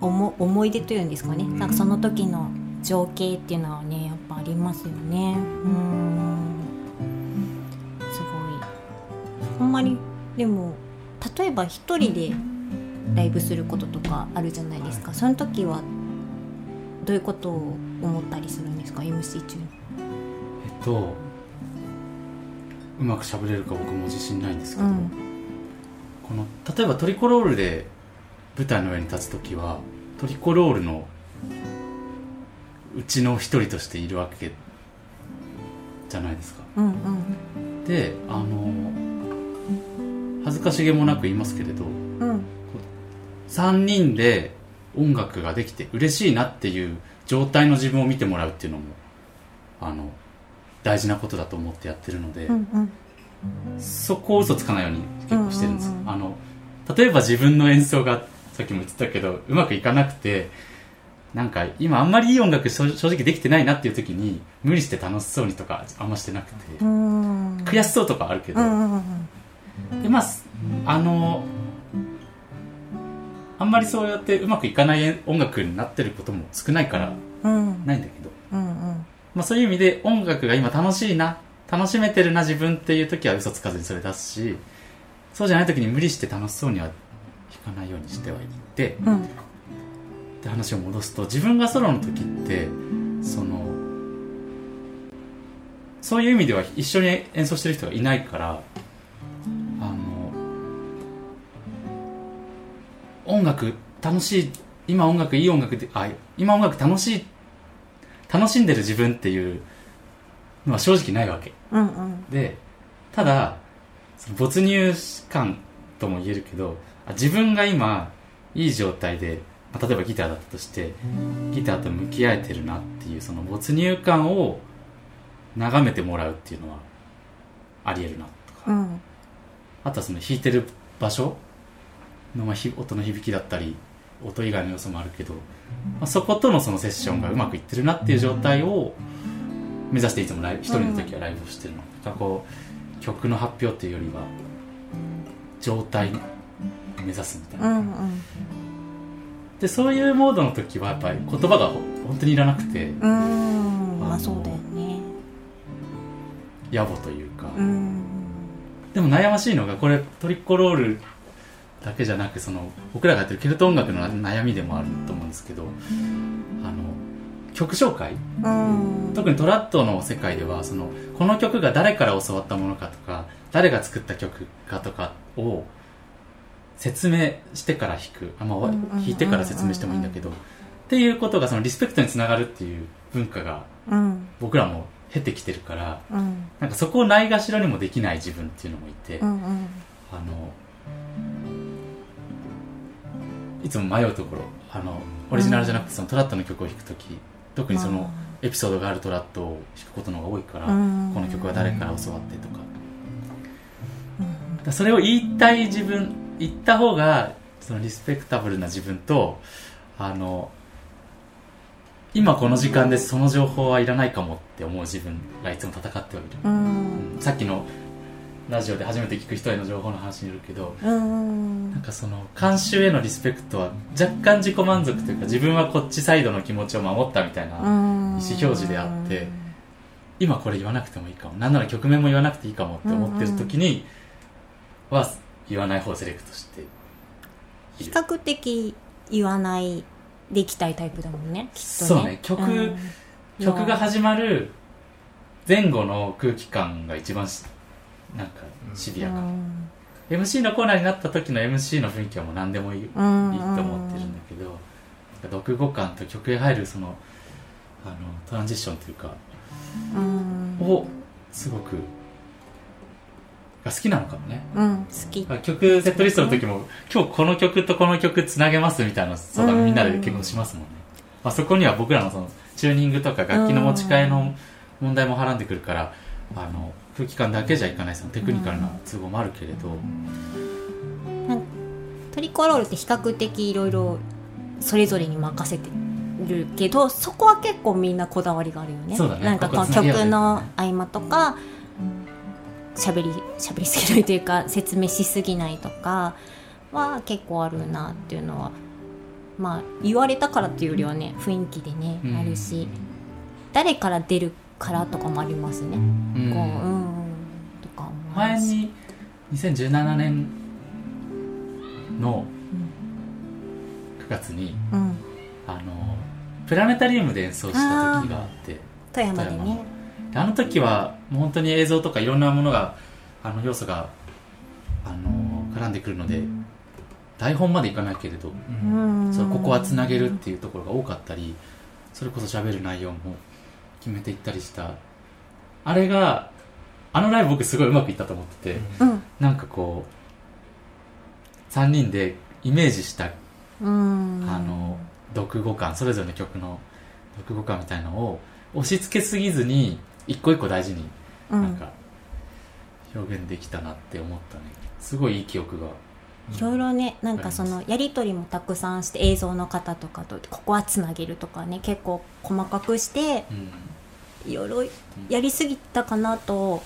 う思思い出というんですかね。なんかその時の情景っていうのはねやっぱありますよね。うん。すごい。ほんまにでも例えば一人でライブすることとかあるじゃないですか。その時はどういうことを思ったりするんですか？MC 中。にえっとうまくしゃべれるか僕も自信ないんですけど、うん。この例えばトリコロールで舞台の上に立つ時はトリコロールのうちの一人としているわけじゃないですか。うんうん。であの恥ずかしげもなく言いますけれどうん。3人で音楽ができて嬉しいなっていう状態の自分を見てもらうっていうのもあの大事なことだと思ってやってるので、うんうん。そこを嘘つかないように結構してるんです、うんうん。うんあの例えば自分の演奏がさっきも言ってたけどうまくいかなくてなんか今あんまりいい音楽正正直できてないなっていう時に無理して楽しそうにとかあんましてなくて、うん。悔しそうとかあるけど、うんうんうん。でまああのあんまりそうやってうまくいかない音楽になってることも少ないからうん。ないんだけど、うんうん。まあ、そういう意味で音楽が今楽しいな楽しめてるな自分っていう時は嘘つかずにそれ出すしそうじゃない時に無理して楽しそうには弾かないようにしてはいてうん。って話を戻すと自分がソロの時ってそのそういう意味では一緒に演奏してる人がいないから音楽楽しい今音楽いい音楽であ今音楽楽しい楽しんでる自分っていうのは正直ないわけ。うんうん。でただその没入感とも言えるけどあ自分が今いい状態で、まあ例えばギターだったとしてギターと向き合えてるなっていうその没入感を眺めてもらうっていうのはありえるなとか、うん。あとはその弾いてる場所の、まあ、ひ音の響きだったり音以外の要素もあるけど、まあ、そことのそのセッションがうまくいってるなっていう状態を目指していつもライブ一人の時はライブをしてるの、だからこう曲の発表っていうよりは状態目指すみたいな、うんうん。でそういうモードの時はやっぱり言葉がほ本当にいらなくてうん。まあそうだよね。野暮というか、うん。でも悩ましいのがこれトリコロールだけじゃなくその僕らがやってるケルト音楽の悩みでもあると思うんですけどあの曲紹介。うん。特にトラットの世界ではそのこの曲が誰から教わったものかとか誰が作った曲かとかを説明してから弾く。あ、まあ弾いてから説明してもいいんだけどっていうことがそのリスペクトにつながるっていう文化がうん。僕らも経てきてるからうん。なんかそこをないがしろにもできない自分っていうのもいて、うんうん。あのいつも迷うところあのオリジナルじゃなくてそのトラットの曲を弾くとき特にそのエピソードがあるトラットを弾くことの方が多いから、うん。この曲は誰から教わってとか。それを言いたい自分行った方がそのリスペクタブルな自分とあの今この時間でその情報はいらないかもって思う自分がいつも戦ってはいる、ううん。ん。さっきのラジオで初めて聞く人への情報の話にいるけどうん。なんかその監修へのリスペクトは若干自己満足というか自分はこっちサイドの気持ちを守ったみたいな、意思表示であって今これ言わなくてもいいかも。なんなら曲名も言わなくていいかもって思ってる時には言わない方をセレクトしている。比較的言わないでいきたいタイプだもんねきっとね。そうね。曲うん。曲が始まる前後の空気感が一番しなんかシビアかも、MC のコーナーになった時の MC の雰囲気はもう何でもいい,、うん。いいと思ってるんだけど、なんか読語感と曲へ入るそのあのトランジッションというかうん。をすごくが好きなのかもね。うん好き。曲セットリストの時も今日この曲とこの曲つなげますみたいな相談みんなで結構しますもんね、まあ、そこには僕らのそのチューニングとか楽器の持ち替えの問題もはらんでくるからあの空気感だけじゃいかないそのテクニカルな都合もあるけれど、トリコロールって比較的いろいろそれぞれに任せてるけどそこは結構みんなこだわりがあるよね。そうだね。なんかこの曲の合間とか喋り喋りすぎないというか説明しすぎないとかは結構あるなっていうのはまあ言われたからっていうよりはね雰囲気でね、うん。あるし誰から出るからとかもありますね、うん。こううんうんとか前に2017年の9月にうん。あのプラネタリウムで演奏した時があって富山でね。であの時はもう本当に映像とかいろんなものがあの要素があの絡んでくるので台本までいかないけれど、うん。そうここはつなげるっていうところが多かったりそれこそ喋る内容も決めていったりした。あれがあのライブ僕すごいうまくいったと思ってて、うん。なんかこう3人でイメージしたうん。あの読語感それぞれの曲の読語感みたいのを押し付けすぎずに一個一個大事にうん。なんか表現できたなって思ったね。すごいいい記憶が。いろいろねなんかそのやり取りもたくさんして映像の方とかとここはつなげるとかね結構細かくしてうんいろいろやりすぎたかなと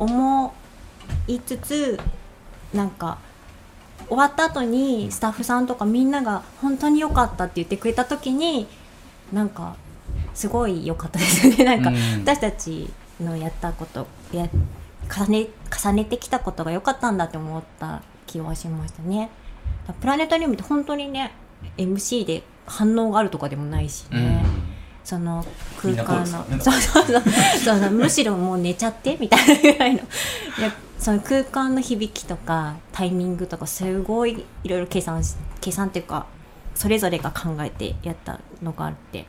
うん。思いつつなんか終わった後にスタッフさんとかみんなが本当に良かったって言ってくれた時になんかすごい良かったですよね。なんかうん。私たちのやったことや重ね重ねてきたことが良かったんだって思った気はしましたね。プラネタリウムって本当にね MC で反応があるとかでもないしね、その空間の、そうそうそうそう。そうむしろもう寝ちゃってみたいな。ぐらいのいやその空間の響きとかタイミングとかすごいいろいろ計算し計算っていうかそれぞれが考えてやったのがあって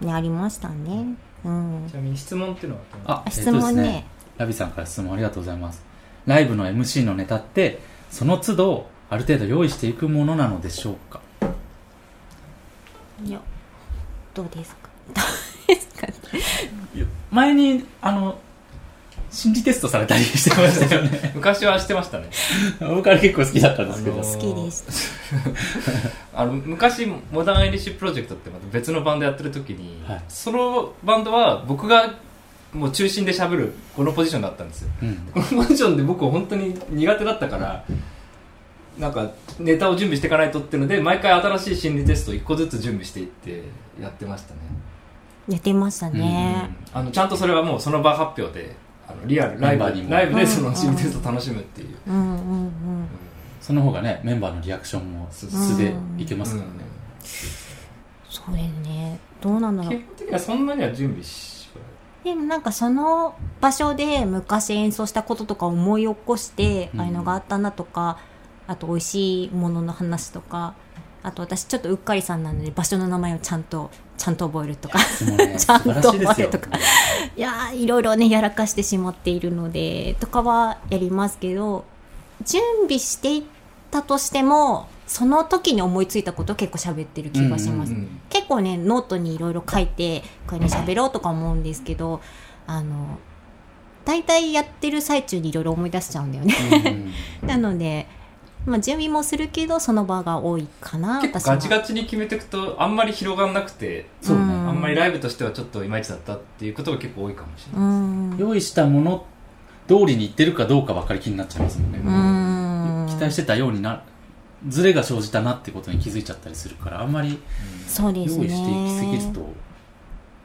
ねありましたね。うん。ちなみに質問っていうのはああ質問ね,、えねラビさんから質問ありがとうございます。ライブの MC のネタってその都度ある程度用意していくものなのでしょうか？いやどうですか？前にあの心理テストされたりしてましたよね。昔はしてましたね。僕あれ結構好きだったんですけど、あのー好きでした。あの昔モダンアイリッシュプロジェクトってまた別のバンドやってる時に、はい。そのバンドは僕がもう中心で喋るこのポジションだったんですよ。うん。このポジションで僕は本当に苦手だったからなんかネタを準備していかないとっていうので毎回新しい心理テストを1個ずつ準備していってやってましたね、やってましたね、あのちゃんとそれはもうその場発表であのリアルライブライブでそうんの心理テストを楽しむっていう、うん、うんうん。その方がねメンバーのリアクションも素でいけますからね、そうですね。どうなんだろう。基本的にはそんなには準備しでもなんかその場所で昔演奏したこととか思い起こして、うん。ああいうのがあったなとかあと美味しいものの話とかあと私ちょっとうっかりさんなので場所の名前をちゃんとちゃんと覚えるとか。ちゃんと覚えるとか。いや ーいろいろねやらかしてしまっているのでとかはやりますけど準備していったとしてもその時に思いついたことを結構喋ってる気がします、うん結構ねノートにいろいろ書いてこれね喋ろうとか思うんですけどあの大体やってる最中にいろいろ思い出しちゃうんだよね。うん。なのでまあ、準備もするけどその場が多いかな結構ガチガチに決めていくとあんまり広がんなくてそうね。うん。あんまりライブとしてはちょっといまいちだったっていうことが結構多いかもしれうない、ん。用意したもの通りにいってるかどうかばっかり気になっちゃいますもんね、うん。期待してたようになズレが生じたなってことに気づいちゃったりするからあんまりそうですね。用意していきすぎると、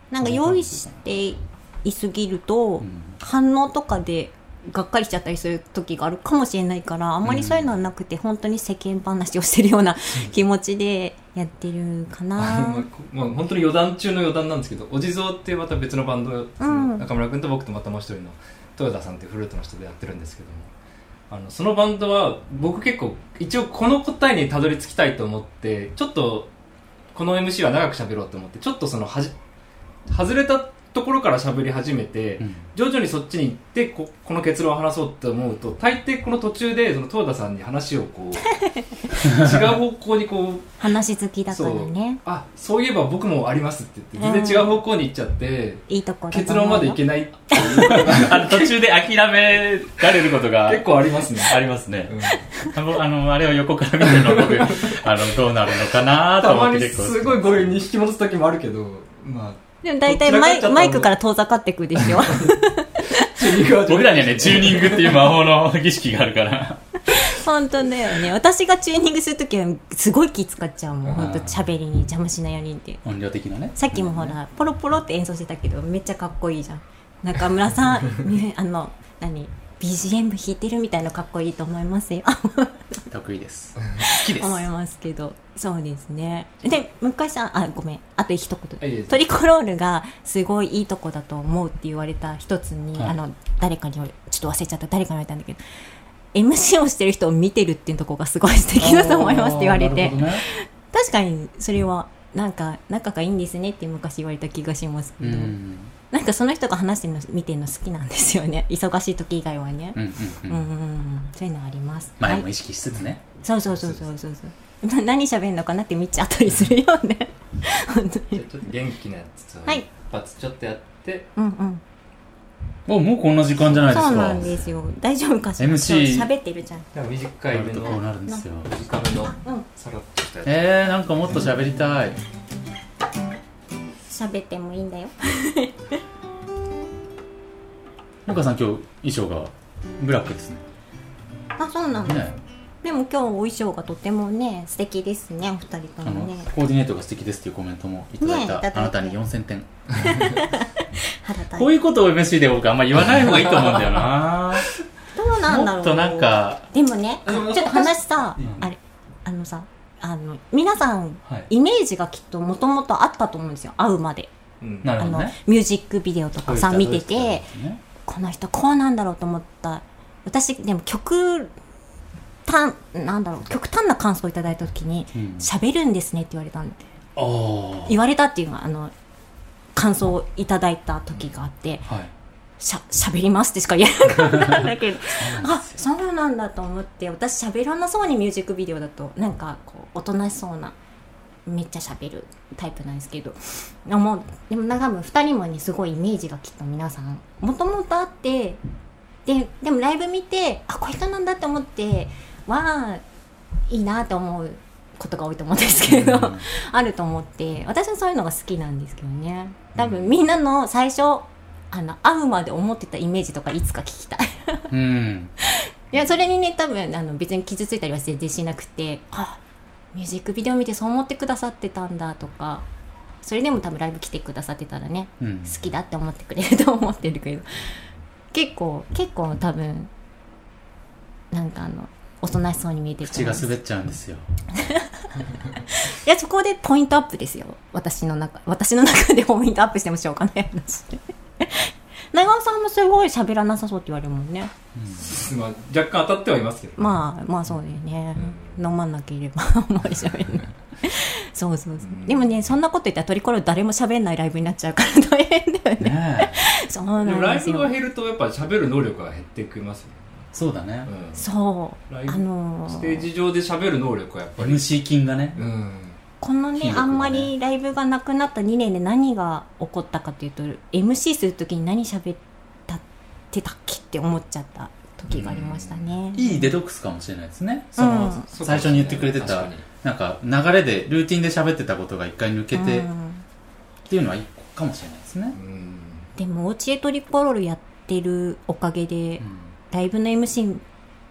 なんか用意していすぎると、うん。反応とかでがっかりしちゃったりする時があるかもしれないからあんまりそういうのはなくて、本当に世間話をしてるような気持ちでやってるかあなのまあ、本当に余談中の余談なんですけどお地蔵ってまた別のバンド、その中村君と僕とまたもう一人の豊田さんっていうフルートの人でやってるんですけどもあのそのバンドは僕結構一応この答えにたどり着きたいと思ってちょっとこの MC は長く喋ろうと思ってちょっとそのはじ外れたところから喋り始めて、うん。徐々にそっちに行ってここの結論を話そうって思うと大抵この途中でその豊田さんに話をこう 違う方向にこう話好きだからね。あそういえば僕もありますって言って全然違う方向に行っちゃって、いいとこ結論までいけないっていう。あの途中で諦められることが結構ありますね、ありますね。うん、あのあのあれを横から見てるの僕あのどうなるのかなと思って結構。すごい強引に引き戻す時もあるけどまあでも大体マイマイクから遠ざかってくでしょ。チューニングは僕らにはね チューニングっていう魔法の儀式があるから。本当だよね。私がチューニングするときはすごい気使っちゃうもん。本当喋りに邪魔しないようにって。音量的なね。さっきもほらポロポロって演奏してたけどめっちゃかっこいいじゃん。中村さん、ね、あの何？BGM 弾いてるみたいのかっこいいと思いますよ。得意です。好きです。思いますけど。そうですね。で昔さんあごめん。あと一言トリコロールがすごいいいとこだと思うって言われた一つに、はい。あの誰かにちょっと忘れちゃった誰かに言われたんだけど MC をしてる人を見てるっていうところがすごい素敵だと思いますって言われて。ね。確かにそれはなんか仲がいいんですねって昔言われた気がしますけど、うんなんかその人が話してるの見てるの好きなんですよね。忙しい時以外はね。うんうんううんんうんうん。そういうのあります。はい前も意識しつつね。そうそうそうそうそうそう。な何喋るのかなって見ちゃったりするよね。本当に。ちょっと元気なやつをはい。一発ちょっとやって、うんうん。おもうこんな時間じゃないですか。そうなんですよ。大丈夫かしら？MC そう喋ってるじゃん。でも短いめのこうなるんですよ。短めのうん。さらっとしたやつ、えー、なんかもっと喋りたい喋ってもいいんだよ。岡さん今日衣装がブラックですね。あそうなんだ、ね。でも今日お衣装がとてもね素敵ですねお二人ともね。コーディネートが素敵ですっていうコメントもいただいた、ねあなたに4000点。こういうことを MC で僕あんま言わない方がいいと思うんだよな。どうなんだろう。もっとなんかでもねでもちょっと話さ、うん。あれあのさあの皆さんはい。イメージがきっともともとあったと思うんですよ。会うまで、うん。あのねミュージックビデオとかさ見ててね。この人こうなんだろうと思った。私でも曲単なんだろう極端な感想をいただいた時にうん「喋るんですね」って言われたんああ言われたっていうのはあの感想をいただいた時があって。はい「しゃ喋ります」ってしか言えなかったんだけど。あそうなんだと思って私喋らなそうにミュージックビデオだとなんかこうおとなしそうなめっちゃ喋るタイプなんですけど。でもでも多分2人もねすごいイメージがきっと皆さんもともとあってででもライブ見てあこういう人なんだって思ってはいいなって思うことが多いと思うんですけど、うん。あると思って私はそういうのが好きなんですけどね。多分みんなの最初あの会うまで思ってたイメージとかいつか聞きたい。うん。いやそれにね多分あの別に傷ついたりは全然しなくてあミュージックビデオ見てそう思ってくださってたんだとかそれでも多分ライブ来てくださってたらねうん。好きだって思ってくれると思ってるけど結構結構多分なんかあのおとなしそうに見えてると口が滑っちゃうんですよ。いやそこでポイントアップですよ。私の中私の中でポイントアップしてもしょうがない話 長尾さんもすごい喋らなさそうって言われるもんね。まあ、若干当たってはいますけど、まあまあそうだよね、飲まなければあんまり喋んない そうそうそう、ん。でもねそんなこと言ったらトリコロール誰も喋んないライブになっちゃうから大変だよね。ねえ。そうなんでもライブが減るとやっぱ喋る能力が減ってきますよね、そうだね。うん。そう。ライブあのー。ステージ上で喋る能力はやっぱり、MC 金がね。うん、このねね。あんまりライブがなくなった2年で何が起こったかというと MC する時に何喋ったってたっけって思っちゃった時がありましたね。いいデトックスかもしれないですね。その、うん最初に言ってくれてたなんか流れでルーティンで喋ってたことが一回抜けて、っうん。ていうのは一個かもしれないですね、うん。でもオーチエトリコロールやってるおかげで、うん。ライブの MC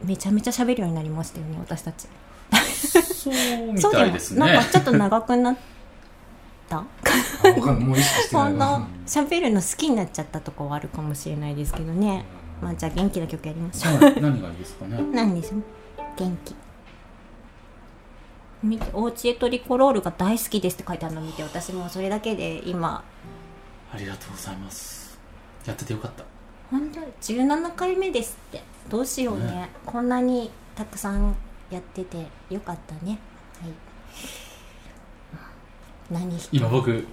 めちゃめちゃ喋るようになりましたよね私たちそうみたいですね。なんかちょっと長くなった？あわかんな喋るの好きになっちゃったとこはあるかもしれないですけどね。まあじゃあ元気な曲やりましょう。はい。何がいいですかね？何でしょう？元気。見ておうちエトリコロールが大好きですって書いてあるの見て私もそれだけで今。ありがとうございます。やっててよかった。本当？17回目ですって。どうしようね。ね。こんなにたくさんやっててよかったね。はい。何して今僕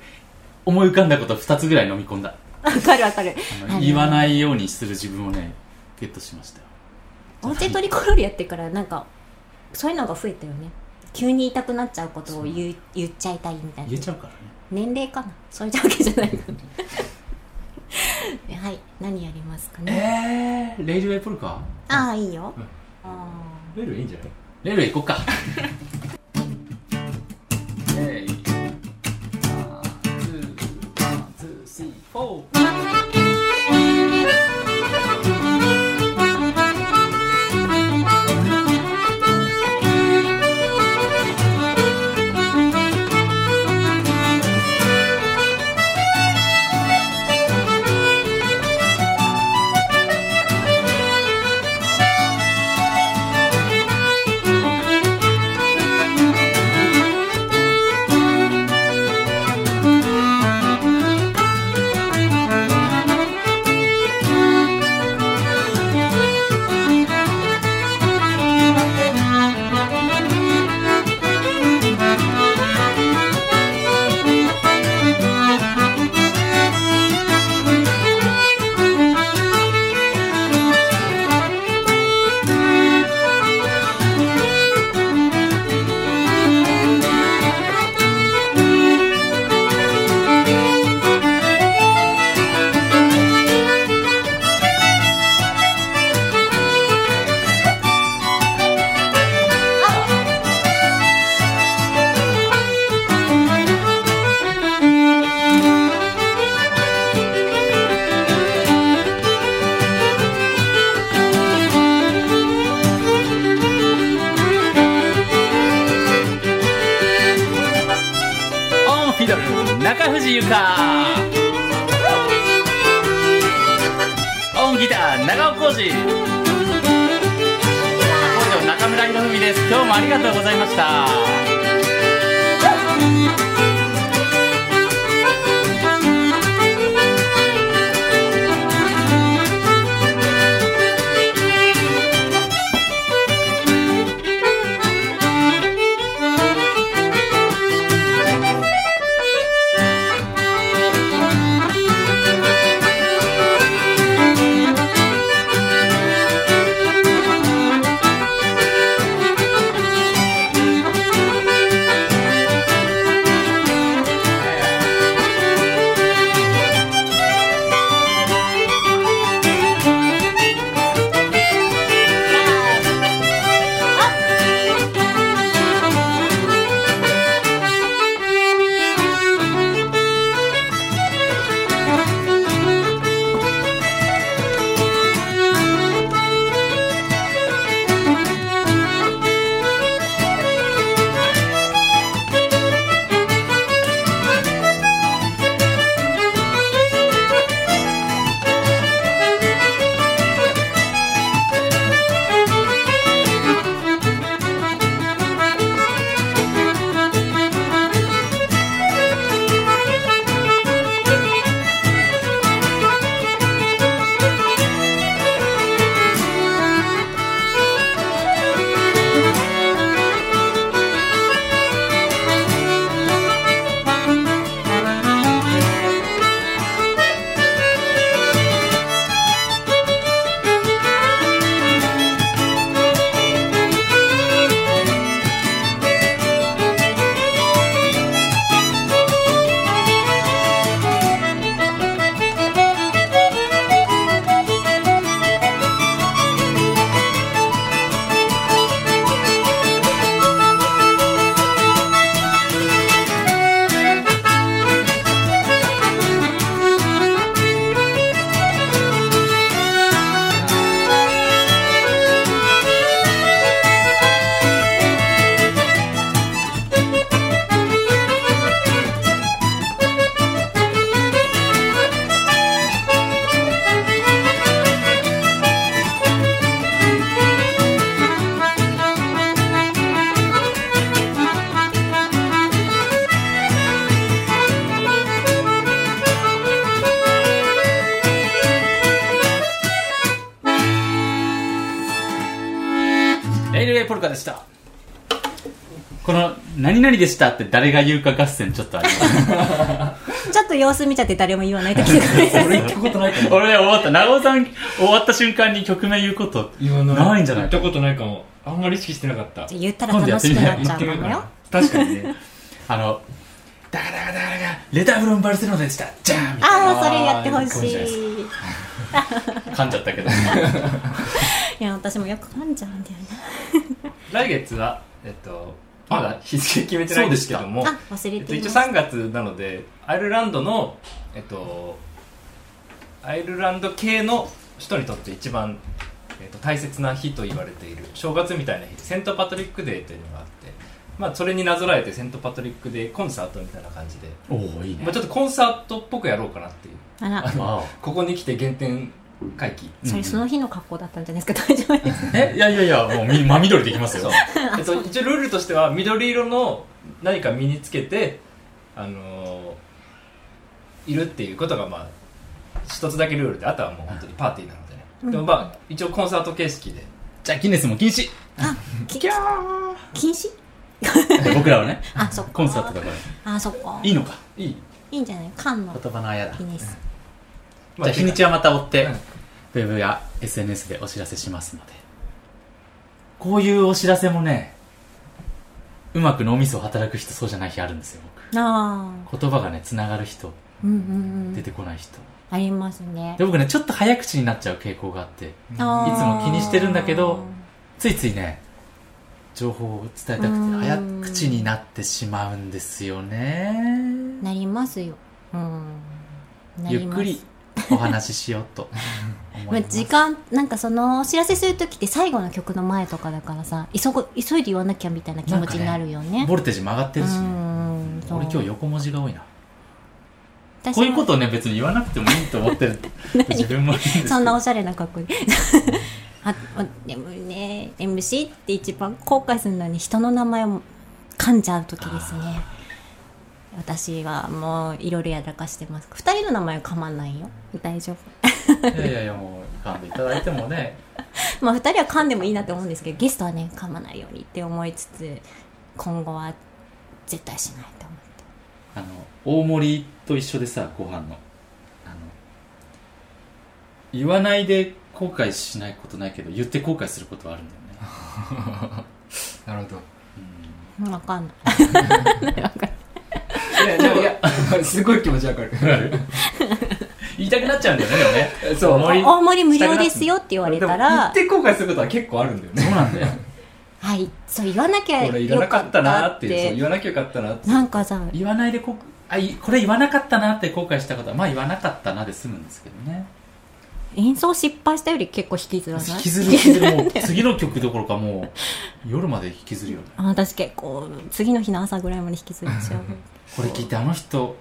思い浮かんだこと2つぐらい飲み込んだ。わかるわかる。言わないようにする自分をねゲットしましたよ。おうちエトリコロールやってからなんかそういうのが増えたよね。急に言いたくなっちゃうことを言う言っちゃいたいみたいな。言えちゃうからね。年齢かな？そういうわけじゃないかな はい。何やりますかね？えー、レイルウェイポルカ？ああいいよ、うん。あレールいいんじゃない？レイル行こうか。えいワンツー。でした」って誰が言うか合戦ちょっとあります。ちょっと様子見ちゃって誰も言わない時がある俺言ったことないかも。俺ね終わった。長尾さん終わった瞬間に曲名言うこと言わない。ないんじゃない言ったことないかも。あんまり意識してなかった。言ったら楽しくなっちゃうかもよ確かにねあの「ダガダガダガダガレターフロンバルセロナでしたじゃーん!」みたいなああそれやってほしい噛んじゃったけどいや私もよく噛んじゃうんだよね来月はえっとまだ日付決めてないんですけども。あ忘れえってと、一応いました。3月なのでアイルランドのえっとアイルランド系の人にとって一番、えっと、大切な日と言われている正月みたいな日セント・パトリック・デーというのがあって、まあ、それになぞらえてセント・パトリック・デーコンサートみたいな感じで、おおいいね。まあ、ちょっとコンサートっぽくやろうかなっていう。あ。ここに来て原点回帰それその日の格好だったんじゃないですか。大丈夫です。えいやいやいやもうみ真緑できますよ。えっと、一応ルールとしては緑色の何か身につけて、あのーいるっていうことがまあ一つだけルールであとはもう本当にパーティーなのでね、うん。でもまあ一応コンサート形式で。じゃあギネスも禁止。きキ ャー。禁止？僕らはね。あそっか。コンサートだから。あそっか。いいのか。いい、いいんじゃない？缶の言葉のあやだ。ギネス。じゃあ日にちはまた追って、うんウェブや SNS でお知らせしますので。こういうお知らせもねうまく脳みそを働く人そうじゃない日あるんですよ僕。言葉がねつながる人うんうんうん。出てこない人、ありますね。で僕ねちょっと早口になっちゃう傾向があっていつも気にしてるんだけどついついね情報を伝えたくてうん。早口になってしまうんですよね。なりますよ。うん。ゆっくりお話ししようと 思ま時間なんかそのお知らせする時って最後の曲の前とかだからさ急ぐ急いで言わなきゃみたいな気持ちになるよね。ボルテージも上がってるし。うね俺今日横文字が多いな。私こういうこもとをね別に言わなくてもいいと思ってる。自分もそんなおしゃれな格好。あでもね MC って一番後悔するのに人の名前を噛んじゃう時ですね私はもういろいろやらかしてます。二人の名前は噛まないよ。大丈夫。いやいやいやもう噛んでいただいてもね。まあ二人は噛んでもいいなって思うんですけどゲストはね噛まないようにって思いつつ今後は絶対しないと思って。あの大盛りと一緒でさご飯の。あの言わないで後悔しないことないけど言って後悔することはあるんだよね。なるほど。うん。分かんない。いやでもいやすごい気持ちわかる。言いたくなっちゃうんだよねでもね。そう。大盛り大盛り無料ですよって言われたでも言らって後悔することは結構あるんだよね。そうなんだよはい。そう言わなきゃこれ言わなかったなっていうそうよ言わなきゃよかったなって。なんかさ言わないでこあいこれ言わなかったなって後悔したことはまあ言わなかったなで済むんですけどね演奏失敗したより結構引きずらない？引きずる引きずる。もう 次の曲どころかもう夜まで引きずるよね。あ私結構次の日の朝ぐらいまで引きずっちゃうこれ聞いてあの人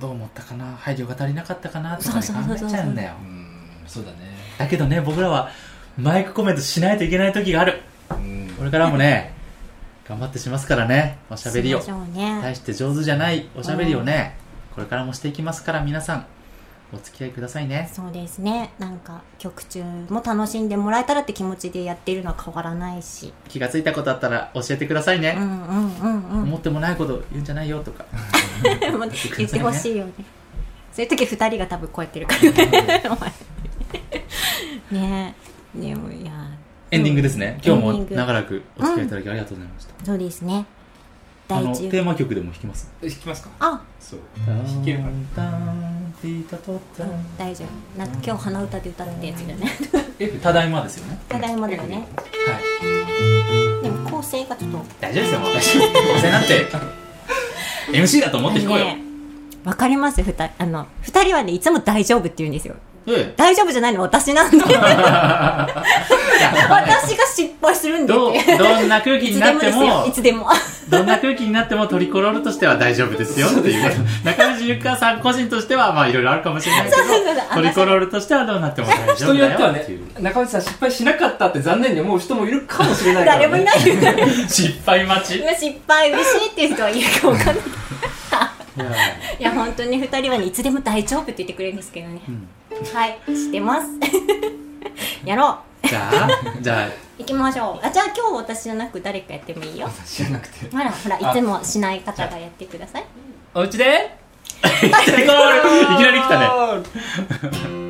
どう思ったかな？配慮が足りなかったかなとか、ね、そうそうそうそう。考えちゃうんだよ。うんそうだね。だけどね僕らはマイクコメントしないといけない時がある。うん。これからもね頑張ってしますからね。おしゃべりを。ね。大して上手じゃないおしゃべりをねこれからもしていきますから皆さんお付き合いくださいね。そうですね。なんか曲中も楽しんでもらえたらって気持ちでやってるのは変わらないし。気がついたことあったら教えてくださいね、うんうんうん思ってもないこと言うんじゃないよとか。言ってほしいよね。そういう時二人が多分こうやってるから。ね ね。でもいや。エンディングですね。今日も長らくお付き合いいただきありがとうございました、そうですねあのテーマ曲でも弾きます？え弾きますか？あ。そう。弾けるかなタンティタトタン大丈夫。なんか今日鼻歌で歌ってやつだね。F ただいまですよね。ただいまだよね。はい。でも構成がちょっと。大丈夫ですよもう大丈夫どうせなって MC だと思って弾こうよ、ねわかります？ふたあの二人はねいつも大丈夫って言うんですよえ大丈夫じゃないの私なんで。私が失敗するんでどうどんな空気いになってつでもいつでも。どんな空気になってもトリコロールとしては大丈夫ですよっていう。中西ゆかさん個人としてはまあいろいろあるかもしれないけそうそうそう。どトリコロールとしてはどうなっても大丈人夫だによってはね中内さん失敗しなかったって残念に思う人もいるかもしれないから、ね、誰もいないよ失敗待ち失敗嬉しいっていう人はいるかわかんないーいや本当に二人はね。いつでも大丈夫って言ってくれるんですけどね、んはい知ってます。やろう。じゃあじゃあ。行きましょう。あじゃあ今日私じゃなく誰かやってもいいよ。私じゃなくて。ほらほらいつもしない方がやってください。お家で？いきなり来たね